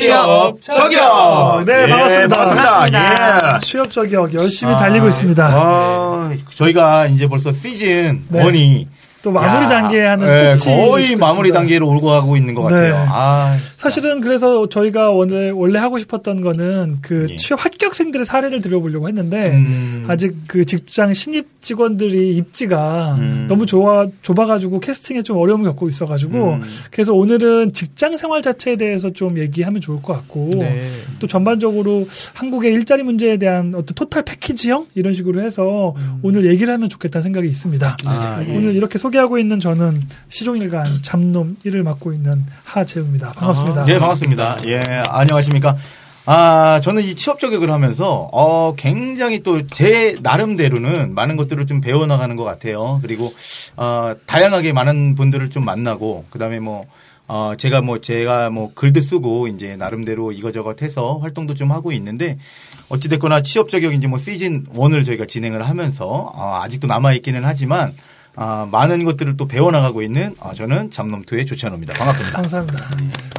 취업 저격. 네, 반갑습니다. 반갑습니다. 예. 취업 저격 열심히 달리고 있습니다. 아, 저희가 이제 벌써 시즌 네. 원이 또 마무리 단계에 하는 네, 꼭지를 거의 마무리. 단계로 오고 가고 있는 것 같아요. 네. 아, 사실은 그래서 저희가 원래 원래 하고 싶었던 거는 그 예. 취업 합격생들의 사례를 들어보려고 했는데 음. 아직 그 직장 신입 직원들이 입지가 음. 너무 좁아 좁아가지고 캐스팅에 좀 어려움을 겪고 있어가지고 음. 그래서 오늘은 직장 생활 자체에 대해서 좀 얘기하면 좋을 것 같고 네. 또 전반적으로 한국의 일자리 문제에 대한 어떤 토탈 패키지형 이런 식으로 해서 오늘 얘기를 하면 좋겠다는 생각이 있습니다. 아, 예. 오늘 이렇게 소 개하고 있는 저는 시종일관 잡놈 일을 맡고 있는 하재우입니다. 반갑습니다. 네, 반갑습니다. 예, 안녕하십니까. 아, 저는 이 취업 저격을 하면서, 어, 굉장히 또 제 나름대로는 많은 것들을 좀 배워나가는 것 같아요. 그리고, 어, 다양하게 많은 분들을 좀 만나고, 그 다음에 뭐, 어, 제가 뭐, 제가 뭐, 글도 쓰고, 이제 나름대로 이거저것 해서 활동도 좀 하고 있는데, 어찌됐거나 취업 저격 이제 뭐 시즌 1을 저희가 진행을 하면서, 어, 아직도 남아 있기는 하지만, 아, 많은 것들을 또 배워나가고 있는, 아, 저는 잡놈투의 조찬호입니다. 반갑습니다. 감사합니다.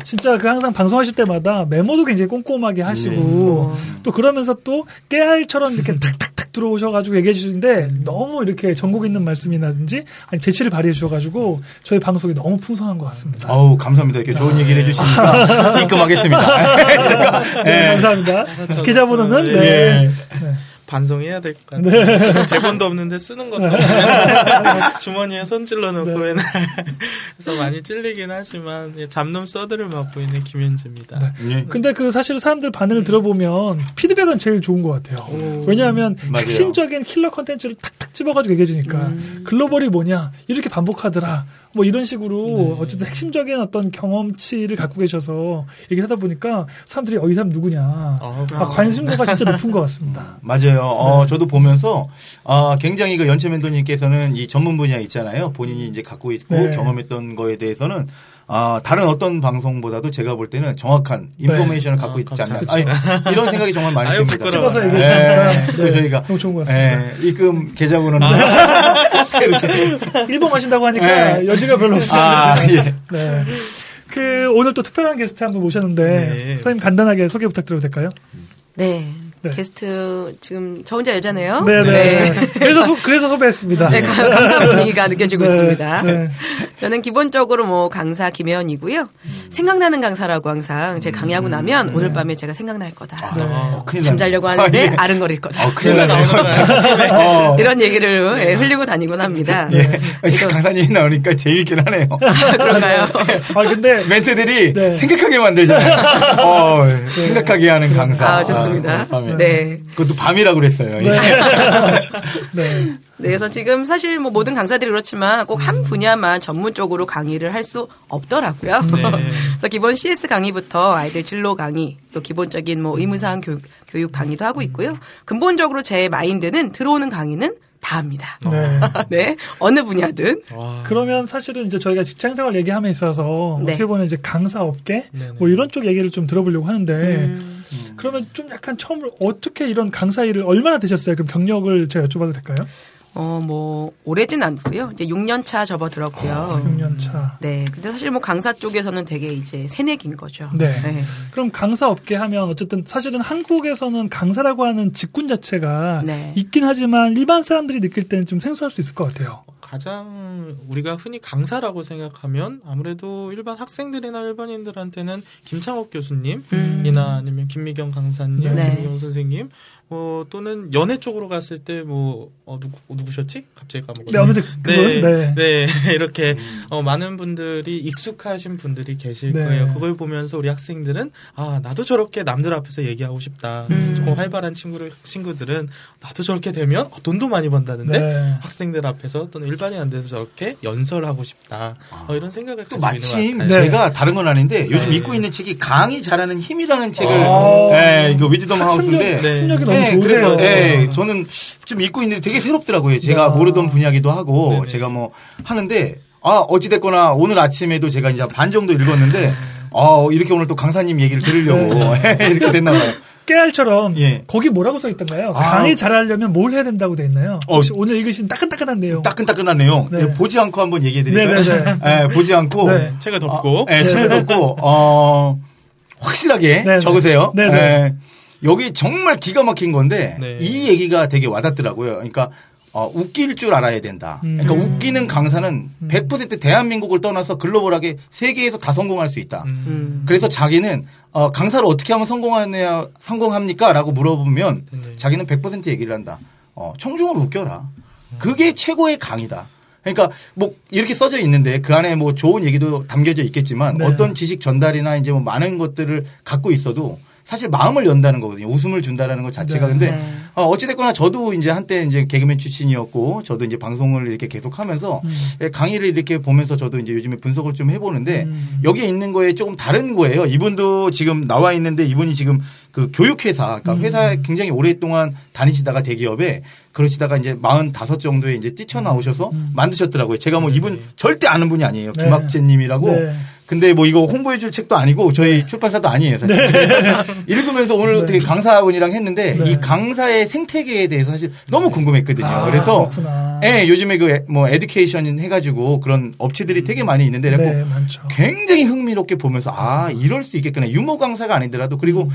진짜 그 항상 방송하실 때마다 메모도 굉장히 꼼꼼하게 하시고 또 그러면서 또 깨알처럼 이렇게 탁탁탁 들어오셔가지고 얘기해 주시는데 너무 이렇게 전국 있는 말씀이라든지 아니 재치를 발휘해 주셔가지고 저희 방송이 너무 풍성한 것 같습니다. 아우 감사합니다. 이렇게 좋은 얘기를 해주시니까 입금하겠습니다. 네, 예. 감사합니다. 저도 계좌번호는 예. 네. 반송해야 될 것 같아요. 대본도 없는데 쓰는 것도 주머니에 손 찔러 놓고 네. 맨날 그래서 많이 찔리긴 하지만 예, 잡놈 서드를 맡고 있는 김현주입니다. 예. 근데 그 사실 사람들 반응을 들어보면 피드백은 제일 좋은 것 같아요. 왜냐하면 맞아요. 핵심적인 킬러 컨텐츠를 탁탁 집어가지고 얘기해 주니까 글로벌이 뭐냐 이렇게 반복하더라 뭐 이런 식으로 어쨌든 핵심적인 어떤 경험치를 갖고 계셔서 얘기를 하다 보니까 사람들이 어 이 사람 누구냐 아, 아, 관심도가 진짜 높은 것 같습니다. 맞아요. 어, 저도 보면서 어, 굉장히 그 연체 멘토님께서는 이 전문 분야 있잖아요. 본인이 이제 갖고 있고 네. 경험했던 거에 대해서는 아, 다른 어떤 방송보다도 제가 볼 때는 정확한 인포메이션을 갖고 아, 있지 않나. 아니, 이런 생각이 정말 많이 아유, 듭니다. 찍어서 네. 얘기해 또 저희가 너무 좋은 것 같습니다. 예, 입금 계좌번호는 일본 하신다고 하니까 네. 여지가 별로 없어요. 아, 예. 네. 그 오늘 또 특별한 게스트 한 분 모셨는데 네. 선생님 간단하게 소개 부탁드려도 될까요? 네. 네. 게스트 지금 저 혼자 여자네요. 네네. 그래서 소, 그래서 섭외했습니다. 네, 가- 감사 분위기가 느껴지고 네, 있습니다. 네. 저는 기본적으로 뭐 강사 김혜원이고요. 생각나는 강사라고 항상 제가 강의하고 나면 오늘 밤에 제가 생각날 거다. 어, 큰일 잠자려고. 하는데 아, 예. 아른거릴 거다. 어, 큰일 나네요. 어. 이런 얘기를 예, 흘리고 다니곤 합니다. 예. 강사님이 나오니까 재밌긴 하네요. 그런가요? 아 근데 멘트들이 네. 생각하게 만들잖아요. 어, 생각하게 하는 강사. 아, 좋습니다. 아, 밤에. 네. 그것도 밤이라고 그랬어요. 네. 네. 네, 그래서 지금 사실 뭐 모든 강사들이 그렇지만 꼭 한 분야만 전문적으로 강의를 할 수 없더라고요. 네. 그래서 기본 CS 강의부터 아이들 진로 강의, 또 기본적인 뭐 의무사항 교육, 교육 강의도 하고 있고요. 근본적으로 제 마인드는 들어오는 강의는 다 합니다. 네. 네, 어느 분야든. 와. 그러면 사실은 이제 저희가 직장 생활 얘기함에 있어서 네. 어떻게 보면 이제 강사 업계 네네. 뭐 이런 쪽 얘기를 좀 들어보려고 하는데 음. 그러면 좀 약간 처음 어떻게 이런 강사 일을 얼마나 되셨어요? 그럼 경력을 제가 여쭤봐도 될까요? 어, 뭐, 오래진 않고요. 이제 6년 차 접어들었고요. 6년 차. 네. 근데 사실 뭐 강사 쪽에서는 되게 이제 새내기인 거죠. 네. 그럼 강사 업계 하면 어쨌든 사실은 한국에서는 강사라고 하는 직군 자체가 네. 있긴 하지만 일반 사람들이 느낄 때는 좀 생소할 수 있을 것 같아요. 가장 우리가 흔히 강사라고 생각하면 아무래도 일반 학생들이나 일반인들한테는 김창옥 교수님이나 아니면 김미경 강사님, 음. 네. 김미경 선생님, 뭐 또는 연애 쪽으로 갔을 때 뭐 어, 누구 누구셨지? 갑자기 까먹었네. 네, 아무튼 그건 네, 네. 네, 이렇게 어, 많은 분들이 익숙하신 분들이 계실 네. 거예요. 그걸 보면서 우리 학생들은 아 나도 저렇게 남들 앞에서 얘기하고 싶다. 음. 조금 활발한 친구를 친구들은 나도 저렇게 되면 어, 돈도 많이 번다는데 네. 학생들 앞에서 또는 일반인한테서 저렇게 연설하고 싶다. 어, 이런 생각을 또 가지고 마침 있는 것 같아요. 네. 제가 다른 건 아닌데 요즘 네. 읽고 있는 책이 강의 잘하는 힘이라는 책을 아. 예, 이거 위즈덤 하우스인데 학습력, 학습력이 네. 너무 네, 좋으세요. 그래서 예, 저는 좀 읽고 있는데 되게 새롭더라고요. 제가 야. 모르던 분야기도 하고 네네. 제가 뭐 하는데 아 어찌 됐거나 오늘 아침에도 제가 이제 반 정도 읽었는데 아 이렇게 오늘 또 강사님 얘기를 들으려고 이렇게 됐나 봐요. 깨알처럼 예. 거기 뭐라고 써 있던가요? 아. 강의 잘하려면 뭘 해야 된다고 돼 있나요? 어. 혹시 오늘 읽으신 따끈따끈한 내용. 따끈따끈한 내용 네. 예, 보지 않고 한번 얘기해 드릴까요? 네네네. 예, 보지 않고 네. 책을 덮고 어, 예, 책을 덮고 어 확실하게 네네. 적으세요. 네네. 예. 여기 정말 기가 막힌 건데 네. 이 얘기가 되게 와닿더라고요. 그러니까 어, 웃길 줄 알아야 된다. 그러니까 음. 웃기는 강사는 100% 대한민국을 떠나서 글로벌하게 세계에서 다 성공할 수 있다. 음. 음. 그래서 자기는 어, 강사를 어떻게 하면 성공하냐, 성공합니까? 라고 물어보면 네. 자기는 100% 얘기를 한다. 어, 청중을 웃겨라. 그게 최고의 강이다. 그러니까 뭐 이렇게 써져 있는데 그 안에 뭐 좋은 얘기도 담겨져 있겠지만 네. 어떤 지식 전달이나 이제 뭐 많은 것들을 갖고 있어도 사실 마음을 연다는 거거든요. 웃음을 준다라는 것 자체가. 네. 근데 네. 어, 어찌됐거나 저도 이제 한때 이제 개그맨 출신이었고 저도 이제 방송을 이렇게 계속 하면서 예, 강의를 이렇게 보면서 저도 이제 요즘에 분석을 좀 해보는데 음. 여기에 있는 거에 조금 다른 거예요. 이분도 지금 나와 있는데 이분이 지금 그 교육회사, 그러니까 음. 회사에 굉장히 오랫동안 다니시다가 대기업에 그러시다가 이제 45 정도에 이제 뛰쳐나오셔서 만드셨더라고요. 제가 뭐 이분 절대 아는 분이 아니에요. 음. 네. 김학재 님이라고. 네. 근데 뭐 이거 홍보해 줄 책도 아니고 저희 출판사도 아니에요, 사실. 그래서 읽으면서 오늘 네. 어떻게 강사분이랑 했는데 네. 이 강사의 생태계에 대해서 사실 너무 궁금했거든요. 아, 그래서 그렇구나. 예, 요즘에 그 뭐 에듀케이션 해가지고 그런 업체들이 되게 많이 있는데 네, 많죠. 굉장히 흥미롭게 보면서 아 이럴 수 있겠구나 유머 강사가 아니더라도 그리고 음.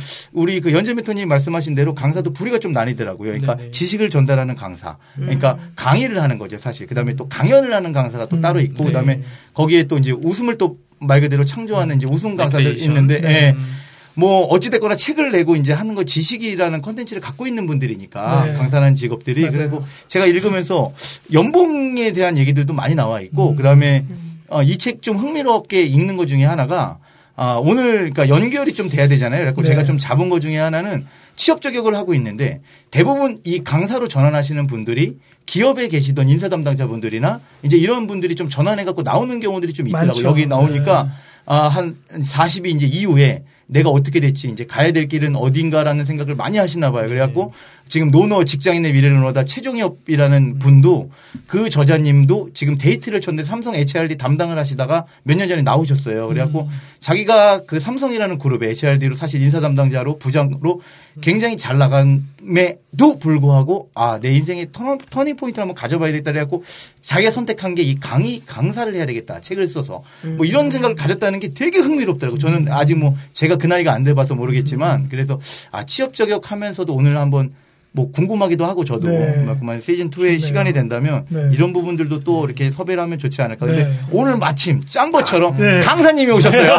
우리 그 연재 멘토님 말씀하신 대로 강사도 부류가 좀 나뉘더라고요. 그러니까 네네. 지식을 전달하는 강사, 그러니까 강의를 하는 거죠 사실. 그다음에 또 강연을 하는 강사가 또 음. 따로 있고 네. 그다음에 거기에 또 이제 웃음을 또 말 그대로 창조하는 이제 웃음 강사들 레크레이션. 있는데 네. 예. 음. 뭐 어찌됐거나 책을 내고 이제 하는 거 지식이라는 컨텐츠를 갖고 있는 분들이니까 네. 강사라는 직업들이 맞아요. 그리고 제가 읽으면서 연봉에 대한 얘기들도 많이 나와 있고 음. 그다음에 어, 이 책 좀 흥미롭게 읽는 것 중에 하나가 아, 오늘 그러니까 연결이 좀 돼야 되잖아요. 그래서 네. 제가 좀 잡은 것 중에 하나는 취업 저격을 하고 있는데 대부분 이 강사로 전환하시는 분들이 기업에 계시던 인사 담당자분들이나 이제 이런 분들이 좀 전환해 갖고 나오는 경우들이 좀 있더라고요. 많죠. 여기 나오니까 네. 아, 한 40이 이제 이후에 내가 어떻게 됐지 이제 가야 될 길은 어딘가라는 생각을 많이 하시나 봐요. 그래갖고 지금 노노 직장인의 미래를 노다 최종엽이라는 분도 그 저자님도 지금 데이트를 쳤는데 삼성 HRD 담당을 하시다가 몇 년 전에 나오셨어요. 그래갖고 자기가 그 삼성이라는 그룹의 HRD로 사실 인사 담당자로 부장으로 굉장히 잘 나감에도 불구하고 아 내 인생의 turning, turning point를 한번 가져봐야 되겠다 그래갖고 자기가 선택한 게 이 강의 강사를 해야 되겠다. 책을 써서. 뭐 이런 생각을 가졌다는 게 되게 흥미롭더라고 요. 저는 아직 뭐 제가 그 나이가 안 돼봐서 모르겠지만 그래서 아 취업 저격하면서도 오늘 한번 뭐 궁금하기도 하고 저도 네. 뭐 시즌 2의 좋네요. 시간이 된다면 네. 이런 부분들도 또 이렇게 섭외를 하면 좋지 않을까. 근데 네. 오늘 마침 짠 것처럼 네. 강사님이 오셨어요.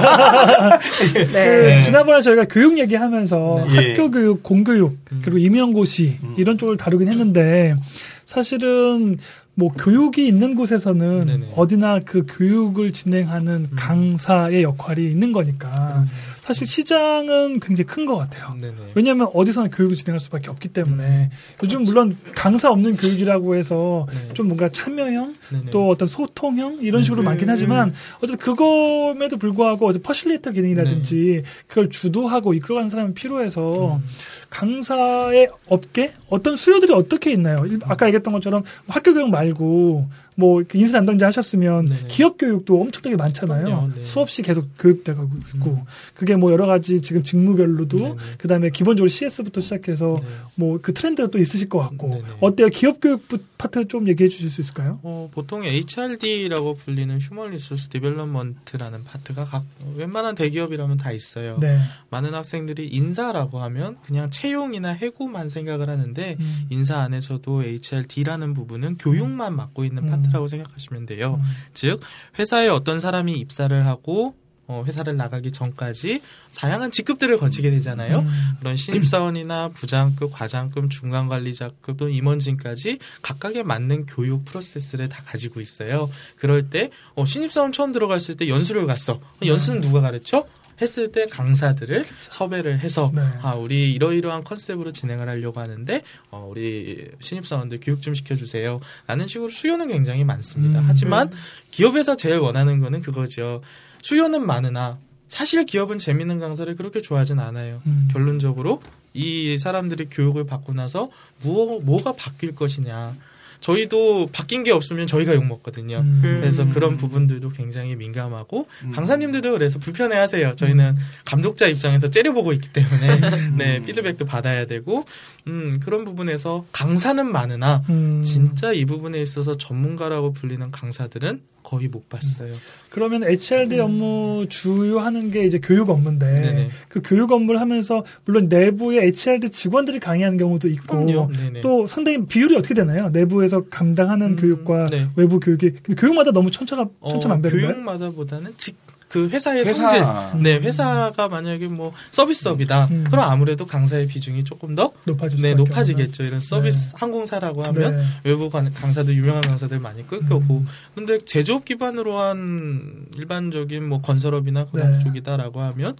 그 네. 지난번에 저희가 교육 얘기하면서 네. 학교 교육, 공교육 그리고 임용고시 이런 쪽을 다루긴 했는데 사실은 뭐 교육이 있는 곳에서는 네네. 어디나 그 교육을 진행하는 강사의 역할이 있는 거니까 사실 시장은 굉장히 큰 것 같아요. 네네. 왜냐하면 어디서나 교육을 진행할 수밖에 없기 때문에 요즘 물론 강사 없는 교육이라고 해서 네. 좀 뭔가 참여형 네네. 또 어떤 소통형 이런 식으로 많긴 하지만 어쨌든 그거에도 불구하고 어떤 퍼실리터 기능이라든지 그걸 주도하고 이끌어가는 사람이 필요해서 강사의 업계 어떤 수요들이 어떻게 있나요? 일- 아까 얘기했던 것처럼 학교 교육 말고 뭐 인사 담당자 하셨으면 네네. 기업 교육도 엄청나게 많잖아요. 네. 수없이 계속 교육되고 있고 그게 뭐 여러 가지 지금 직무별로도 네네. 그다음에 기본적으로 CS부터 시작해서 네. 뭐그 트렌드가 또 있으실 것 같고 네네. 어때요? 기업 교육 부- 파트 좀 얘기해 주실 수 있을까요? 어, 보통 HRD라고 불리는 Human Resource Development라는 파트가 각 웬만한 대기업이라면 다 있어요. 네. 많은 학생들이 인사라고 하면 그냥 채용이나 해고만 생각을 하는데 음. 인사 안에서도 HRD라는 부분은 교육만 맡고 있는 음. 파트 라고 생각하시면 돼요. 음. 즉 회사에 어떤 사람이 입사를 하고 어, 회사를 나가기 전까지 다양한 직급들을 거치게 되잖아요. 음. 그런 신입사원이나 부장급, 과장급, 중간관리자급 또 임원진까지 각각에 맞는 교육 프로세스를 다 가지고 있어요. 그럴 때 어, 신입사원 처음 들어갔을 때 연수를 갔어. 어, 연수는 누가 가르쳐? 했을 때 강사들을 섭외를 해서 네. 아 우리 이러이러한 컨셉으로 진행을 하려고 하는데 어, 우리 신입사원들 교육 좀 시켜주세요. 라는 식으로 수요는 굉장히 많습니다. 음. 하지만 기업에서 제일 원하는 거는 그거죠. 수요는 많으나 사실 기업은 재밌는 강사를 그렇게 좋아하진 않아요. 음. 결론적으로 이 사람들이 교육을 받고 나서 뭐, 뭐가 바뀔 것이냐. 저희도 바뀐 게 없으면 저희가 욕 먹거든요. 음. 그래서 그런 부분들도 굉장히 민감하고 강사님들도 그래서 불편해하세요. 저희는 감독자 입장에서 째려보고 있기 때문에 네 피드백도 받아야 되고 음 그런 부분에서 강사는 많으나 음. 진짜 이 부분에 있어서 전문가라고 불리는 강사들은 거의 못 봤어요. 그러면 HRD 업무 주요 하는 게 이제 교육 업무인데 네네. 그 교육 업무를 하면서 물론 내부의 HRD 직원들이 강의하는 경우도 있고. 또 상당히 비율이 어떻게 되나요? 내부에서 감당하는 음, 교육과 네. 외부 교육이 근데 교육마다 너무 천차가 어, 천차만별인가요? 교육마다보다는 직, 그 회사의 회사. 성질. 음. 네, 회사가 만약에 뭐 서비스업이다. 음. 그럼 아무래도 강사의 비중이 조금 더 높아질 네, 높아지겠죠. 이런 서비스 항공사라고 하면 네. 외부 관- 강사들 유명한 강사들 많이 끌 거고. 근데 제조업 기반으로 한 일반적인 뭐 건설업이나 그런 네. 쪽이다라고 하면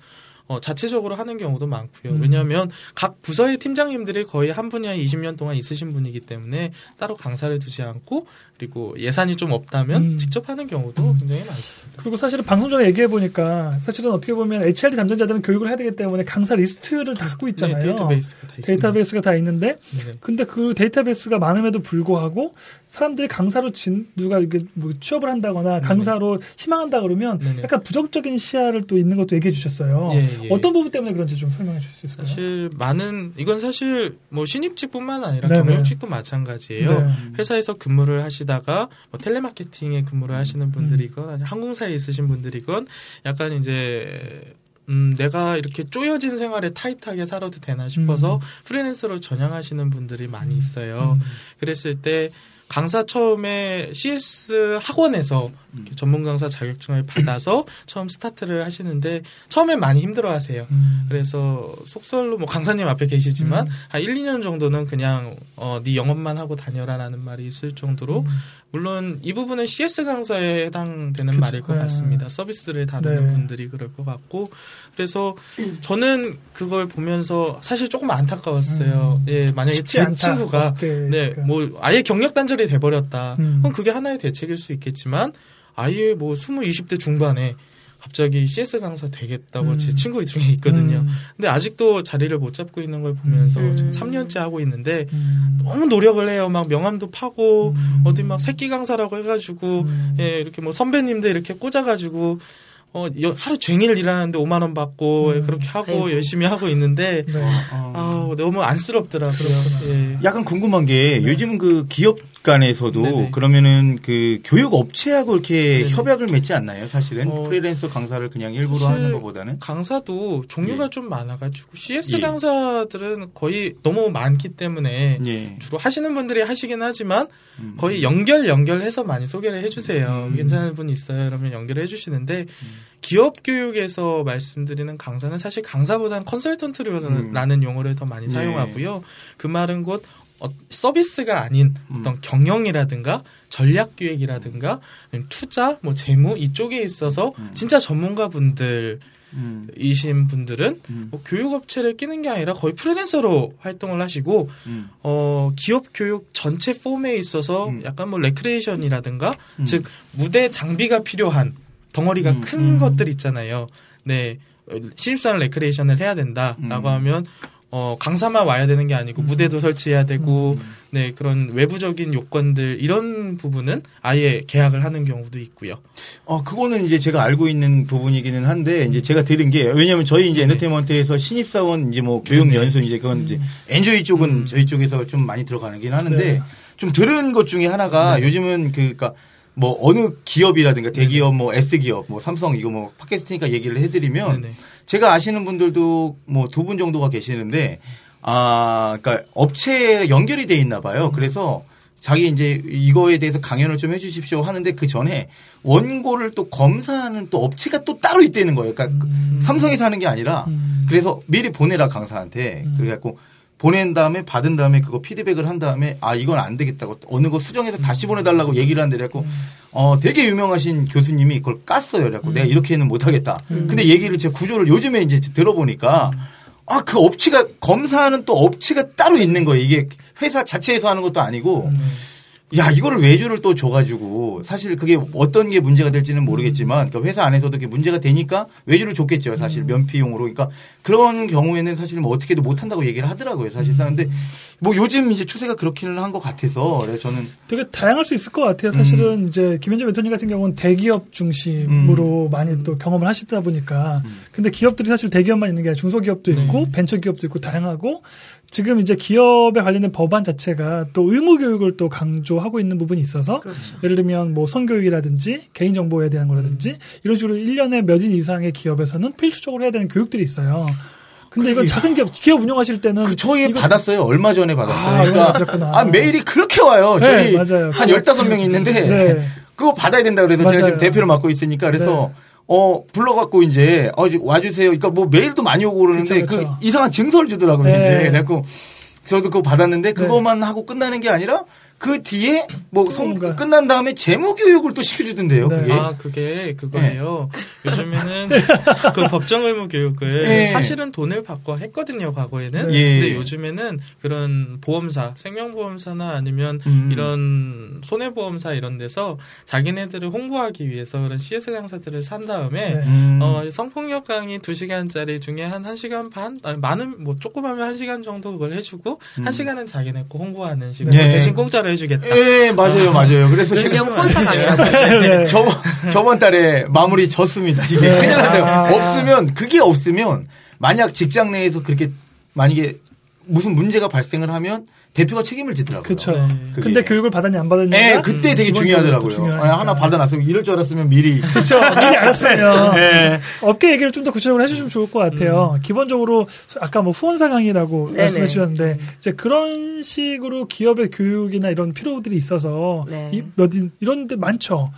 어, 자체적으로 하는 경우도 많고요. 음. 왜냐하면 각 부서의 팀장님들이 거의 한 분야에 20년 동안 있으신 분이기 때문에 따로 강사를 두지 않고 그리고 예산이 좀 없다면 음. 직접 하는 경우도 굉장히 많습니다. 그리고 사실은 방송 전에 얘기해 보니까 사실은 어떻게 보면 HRD 담당자들은 교육을 해야 되기 때문에 강사 리스트를 다 갖고 있잖아요. 네, 데이터베이스가 다. 데이터베이스가 다 있는데 네. 근데 그 데이터베이스가 많음에도 불구하고 사람들이 강사로 진 누가 이렇게 뭐 취업을 한다거나 강사로 희망한다 그러면 네네. 약간 부정적인 시야를 또 있는 것도 얘기해 주셨어요. 예, 예. 어떤 부분 때문에 그런지 좀 설명해 주실 수 있을까요? 사실 많은 이건 사실 뭐 신입직뿐만 아니라. 경력직도 마찬가지예요. 네. 회사에서 근무를 하시 다가 뭐 텔레마케팅에 근무를 하시는 분들이건 음. 아니면 항공사에 있으신 분들이건 약간 이제 음, 내가 이렇게 쪼여진 생활에 타이트하게 살아도 되나 싶어서 음. 프리랜서로 전향하시는 분들이 많이 있어요. 음. 그랬을 때 강사 처음에 CS 학원에서 전문 강사 자격증을 받아서 처음 스타트를 하시는데 처음엔 많이 힘들어 하세요. 음. 그래서 속설로 뭐 강사님 앞에 계시지만 음. 한 1, 2년 정도는 그냥 어, 네 영업만 하고 다녀라라는 말이 있을 정도로 음. 물론 이 부분은 CS 강사에 해당되는 그쵸. 말일 것 네. 같습니다. 서비스를 다루는 네. 분들이 그럴 것 같고 그래서 저는 그걸 보면서 사실 조금 안타까웠어요. 음. 예, 만약에 제 않다. 친구가 어깨, 네, 그러니까. 뭐 아예 경력 단절이 돼버렸다. 음. 그럼 그게 하나의 대책일 수 있겠지만 아예 뭐 20, 20대 중반에 갑자기 CS 강사 되겠다고 음. 제 친구 중에 있거든요. 음. 근데 아직도 자리를 못 잡고 있는 걸 보면서 음. 지금 3년째 하고 있는데 음. 너무 노력을 해요. 막 명함도 파고 음. 어디 막 새끼 강사라고 해가지고 음. 예 이렇게 뭐 선배님들 이렇게 꽂아가지고 어 여- 하루 종일 일하는데 5만 원 받고 음. 그렇게 하고 아이고. 열심히 하고 있는데 네. 아 너무 안쓰럽더라고요. 예. 약간 궁금한 게 요즘 그 기업 간에서도 네네. 그러면은 그 교육 업체하고 이렇게 네네. 협약을 맺지 않나요? 사실은 어, 프리랜서 강사를 그냥 일부러 하는 것보다는 강사도 종류가 예. 좀 많아가지고 CS 예. 강사들은 거의 너무 많기 때문에 예. 주로 하시는 분들이 하시긴 하지만 음. 거의 연결 연결해서 많이 소개를 해주세요. 음. 괜찮은 분 있어요. 그러면 연결을 해주시는데 기업 교육에서 말씀드리는 강사는 사실 강사보다는 컨설턴트라는 용어를 더 많이 예. 사용하고요. 그 말은 곧 어, 서비스가 아닌 음. 어떤 경영이라든가 전략 기획이라든가 투자, 뭐 재무 이쪽에 있어서 음. 진짜 전문가분들 음. 이신 분들은 음. 뭐 교육업체를 끼는 게 아니라 거의 프리랜서로 활동을 하시고 음. 어 기업 교육 전체 폼에 있어서 음. 약간 뭐 레크레이션이라든가 음. 즉 무대 장비가 필요한 덩어리가 음. 큰 음. 것들 있잖아요. 네 신입사원 레크레이션을 해야 된다라고 음. 하면 어 강사만 와야 되는 게 아니고 무대도 설치해야 되고 음. 네 그런 외부적인 요건들 이런 부분은 아예 계약을 하는 경우도 있고요. 어, 그거는 이제 제가 알고 있는 부분이기는 한데, 이제 제가 들은 게, 왜냐면 저희 이제. 엔터테인먼트에서 신입 사원 이제 뭐 교육 연수 이제 그건 이제 enjoy 쪽은 음. 저희 쪽에서 좀 많이 들어가긴 하는데, 네. 좀 들은 것 중에 하나가 네네. 요즘은 그, 그니까 뭐 어느 기업이라든가 대기업 뭐 S기업 뭐 삼성 이거 뭐 팟캐스트니까 얘기를 해드리면 네네. 제가 아시는 분들도 뭐 두 분 정도가 계시는데 아 그러니까 업체에 연결이 돼 있나 봐요. 그래서 자기 이제 이거에 대해서 강연을 좀 해주십시오 하는데 그 전에 원고를 또 검사하는 또 업체가 또 따로 있다는 거예요. 그러니까 음. 삼성에서 하는 게 아니라 음. 그래서 미리 보내라 강사한테 음. 그래갖고 보낸 다음에 받은 다음에 그거 피드백을 한 다음에 아 이건 안 되겠다고 어느 거 수정해서 다시 보내달라고 얘기를 한대 그래갖고 어 되게 유명하신 교수님이 그걸 깠어요. 그래갖고 내가 이렇게는 못하겠다. 근데 얘기를 제 구조를 요즘에 이제 들어보니까 아 그 업체가 검사하는 또 업체가 따로 있는 거예요. 이게 회사 자체에서 하는 것도 아니고 야 이거를 외주를 또 줘가지고 사실 그게 어떤 게 문제가 될지는 모르겠지만 그러니까 회사 안에서도 그게 문제가 되니까 외주를 줬겠죠 사실. 면피용으로. 그러니까 그런 경우에는 사실 뭐 어떻게도 못 한다고 얘기를 하더라고요 사실상. 근데 뭐 요즘 이제 추세가 그렇기는 한 것 같아서 그래서 저는 되게 다양할 수 있을 것 같아요. 사실은 이제 김현재 멘토님 같은 경우는 대기업 중심으로 많이 또 경험을 하시다 보니까 근데 기업들이 사실 대기업만 있는 게 아니라 중소기업도 있고 벤처기업도 있고 다양하고 지금 이제 기업에 관련된 법안 자체가 또 의무 교육을 또 강조하고 있는 부분이 있어서 예를 들면 뭐 성교육이라든지 개인 정보에 대한 거라든지 이런 식으로 1년에 몇인 이상의 기업에서는 필수적으로 해야 되는 교육들이 있어요. 근데 이건 작은 기업, 기업 운영하실 때는 그 저희 받았어요 얼마 전에 받았어요 아, 받으셨구나. 아 메일이 그렇게 와요 네, 저희 맞아요. 한 15명 있는데 네. 그거 받아야 된다 그래서 제가 맞아요. 지금 대표를 맡고 있으니까 그래서 네. 어 불러갖고 이제 어 와주세요. 그러니까 뭐 메일도 많이 오고 그러는데 그쵸, 그쵸. 그 이상한 증서를 주더라고요. 네. 이제 그래갖고 저도 그거 받았는데 그것만 하고 끝나는 게 아니라 그 뒤에 뭐 성- 뭔가. 끝난 다음에 재무 교육을 또 시켜주던데요. 네. 그게 아, 그게 그거예요. 요즘에는 그 법정 의무 교육을 예. 사실은 돈을 받고 했거든요, 과거에는. 예. 근데 요즘에는 그런 보험사, 생명보험사나 아니면 음. 이런 손해보험사 이런 데서 자기네들을 홍보하기 위해서 그런 CS 강사들을 산 다음에 네. 음. 어, 성폭력 강의 2 시간짜리 중에 한 1 시간 반? 아니, 많은, 뭐, 조그마면 1 시간 정도 그걸 해주고, 음. 한 1시간은 자기네 거 홍보하는 식으로 네. 대신 공짜로 해주겠다. 예 맞아요 맞아요. 그래서 지금 일명 후원사 강의라고 하죠. 네. 저, 저번 달에 마무리 졌습니다. 이게 네. 큰일 났네요. 아. 없으면, 그게 없으면, 만약 직장 내에서 그렇게, 만약에 무슨 문제가 발생을 하면 대표가 책임을 지더라고요. 그렇죠. 네. 그게. 근데 교육을 받았냐 안 받았냐? 예, 그때 되게 중요하더라고요. 아, 하나 받아놨으면 이럴 줄 알았으면 미리. 그렇죠. 미리 알았으면 네. 업계 얘기를 좀 더 구체적으로 해주시면 좋을 것 같아요. 기본적으로 아까 뭐 후원사 강의라고 네네. 말씀해 주셨는데 이제 그런 식으로 기업의 교육이나 이런 필요들이 있어서 네. 이, 몇 인- 이런 데 많죠.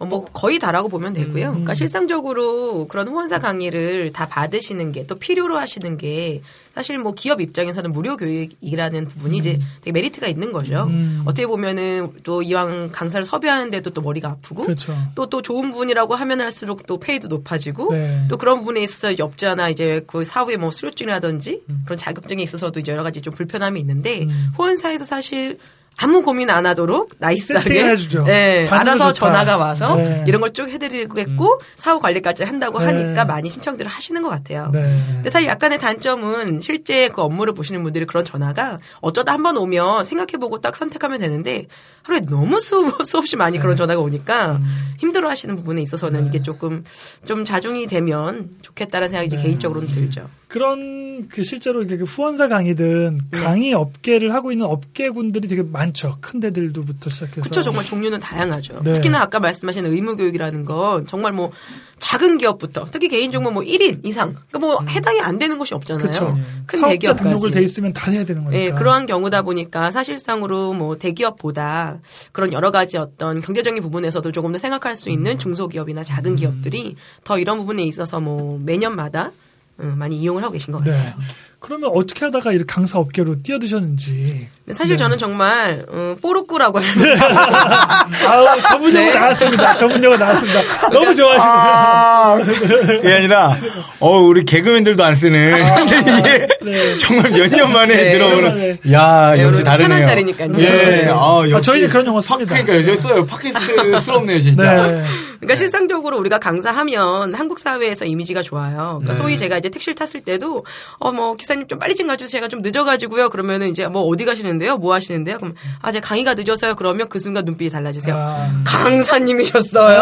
어, 뭐 거의 다라고 보면 되고요. 그러니까 실상적으로 그런 후원사 강의를 다 받으시는 게 또 필요로 하시는 게 사실 뭐 기업 입장에서는 무료 교육이라는 부분이 이제 되게 메리트가 있는 거죠. 음. 어떻게 보면은 또 이왕 강사를 섭외하는데도 또 머리가 아프고 그렇죠. 또또 좋은 분이라고 하면 할수록 또 페이도 높아지고 네. 또 그런 부분에 있어서 엽자나 이제 그 사후에 뭐 수료증이라든지 그런 자격증에 있어서도 이제 여러 가지 좀 불편함이 있는데 음. 후원사에서 사실 아무 고민 안 하도록 nice하게 해주죠. 예, 반응도 알아서 좋다. 전화가 와서 네. 이런 걸 쭉 해드리겠고 사후 관리까지 한다고 네. 하니까 많이 신청들을 하시는 것 같아요. 네. 근데 사실 약간의 단점은 실제 그 업무를 보시는 분들이 그런 전화가 어쩌다 한 번 오면 생각해보고 딱 선택하면 되는데 하루에 너무 수, 수없이 많이 네. 그런 전화가 오니까 음. 힘들어 하시는 부분에 있어서는 이게 조금 좀 자중이 되면 좋겠다는 생각이 이제 네. 개인적으로는 들죠. 그런 그 실제로 이렇게 그 후원사 강의든 강의 업계를 하고 있는 업계군들이 되게 많죠. 큰 데들도부터 시작해서. 그쵸 정말 종류는 다양하죠. 네. 특히나 아까 말씀하신 의무교육이라는 건 정말 뭐 작은 기업부터 특히 개인정보 뭐 1인 이상 그러니까 뭐 해당이 안 되는 곳이 없잖아요. 그렇죠. 큰 대기업까지. 등록을 돼 있으면 다 해야 되는 거니까. 예, 그러한 경우다 보니까 사실상으로 뭐 대기업보다 그런 여러 가지 어떤 경제적인 부분에서도 조금 더 생각할 수 있는 중소기업이나 작은 기업들이 더 이런 부분에 있어서 뭐 매년마다 음, 많이 이용을 하고 계신 것 같아요. 네. 그러면 어떻게 하다가 이렇게 강사 업계로 뛰어드셨는지. 사실 네. 저는 정말 음, 뽀르꾸라고 합니다. 아우, 전문 용어 네. 나왔습니다. 전문 용어 나왔습니다. 너무 좋아하시네요. 아, 그게 아니라, 어, 우리 개그맨들도 안 쓰는. 근데 이게 네. 정말 몇 년 만에 네. 들어보는. 야, 네, 역시 여러분 다르네요. 편한 자리니까요. 예, 네. 아, 역시. 아, 저희는 그런 용어 씁니다. 그러니까요, 저 써요. 팟캐스트스럽네요, 진짜. 네. 그러니까 실상적으로 우리가 강사하면 한국 사회에서 이미지가 좋아요. 그러니까 소위 제가 이제 택시를 탔을 때도 어뭐 기사님 좀 빨리 좀 가주세요. 제가 좀 늦어가지고요. 그러면은 이제 뭐 어디 가시는데요? 뭐 하시는데요? 그럼 아 제가 강의가 늦어서요. 그러면 그 순간 눈빛이 달라지세요. 아. 강사님이셨어요?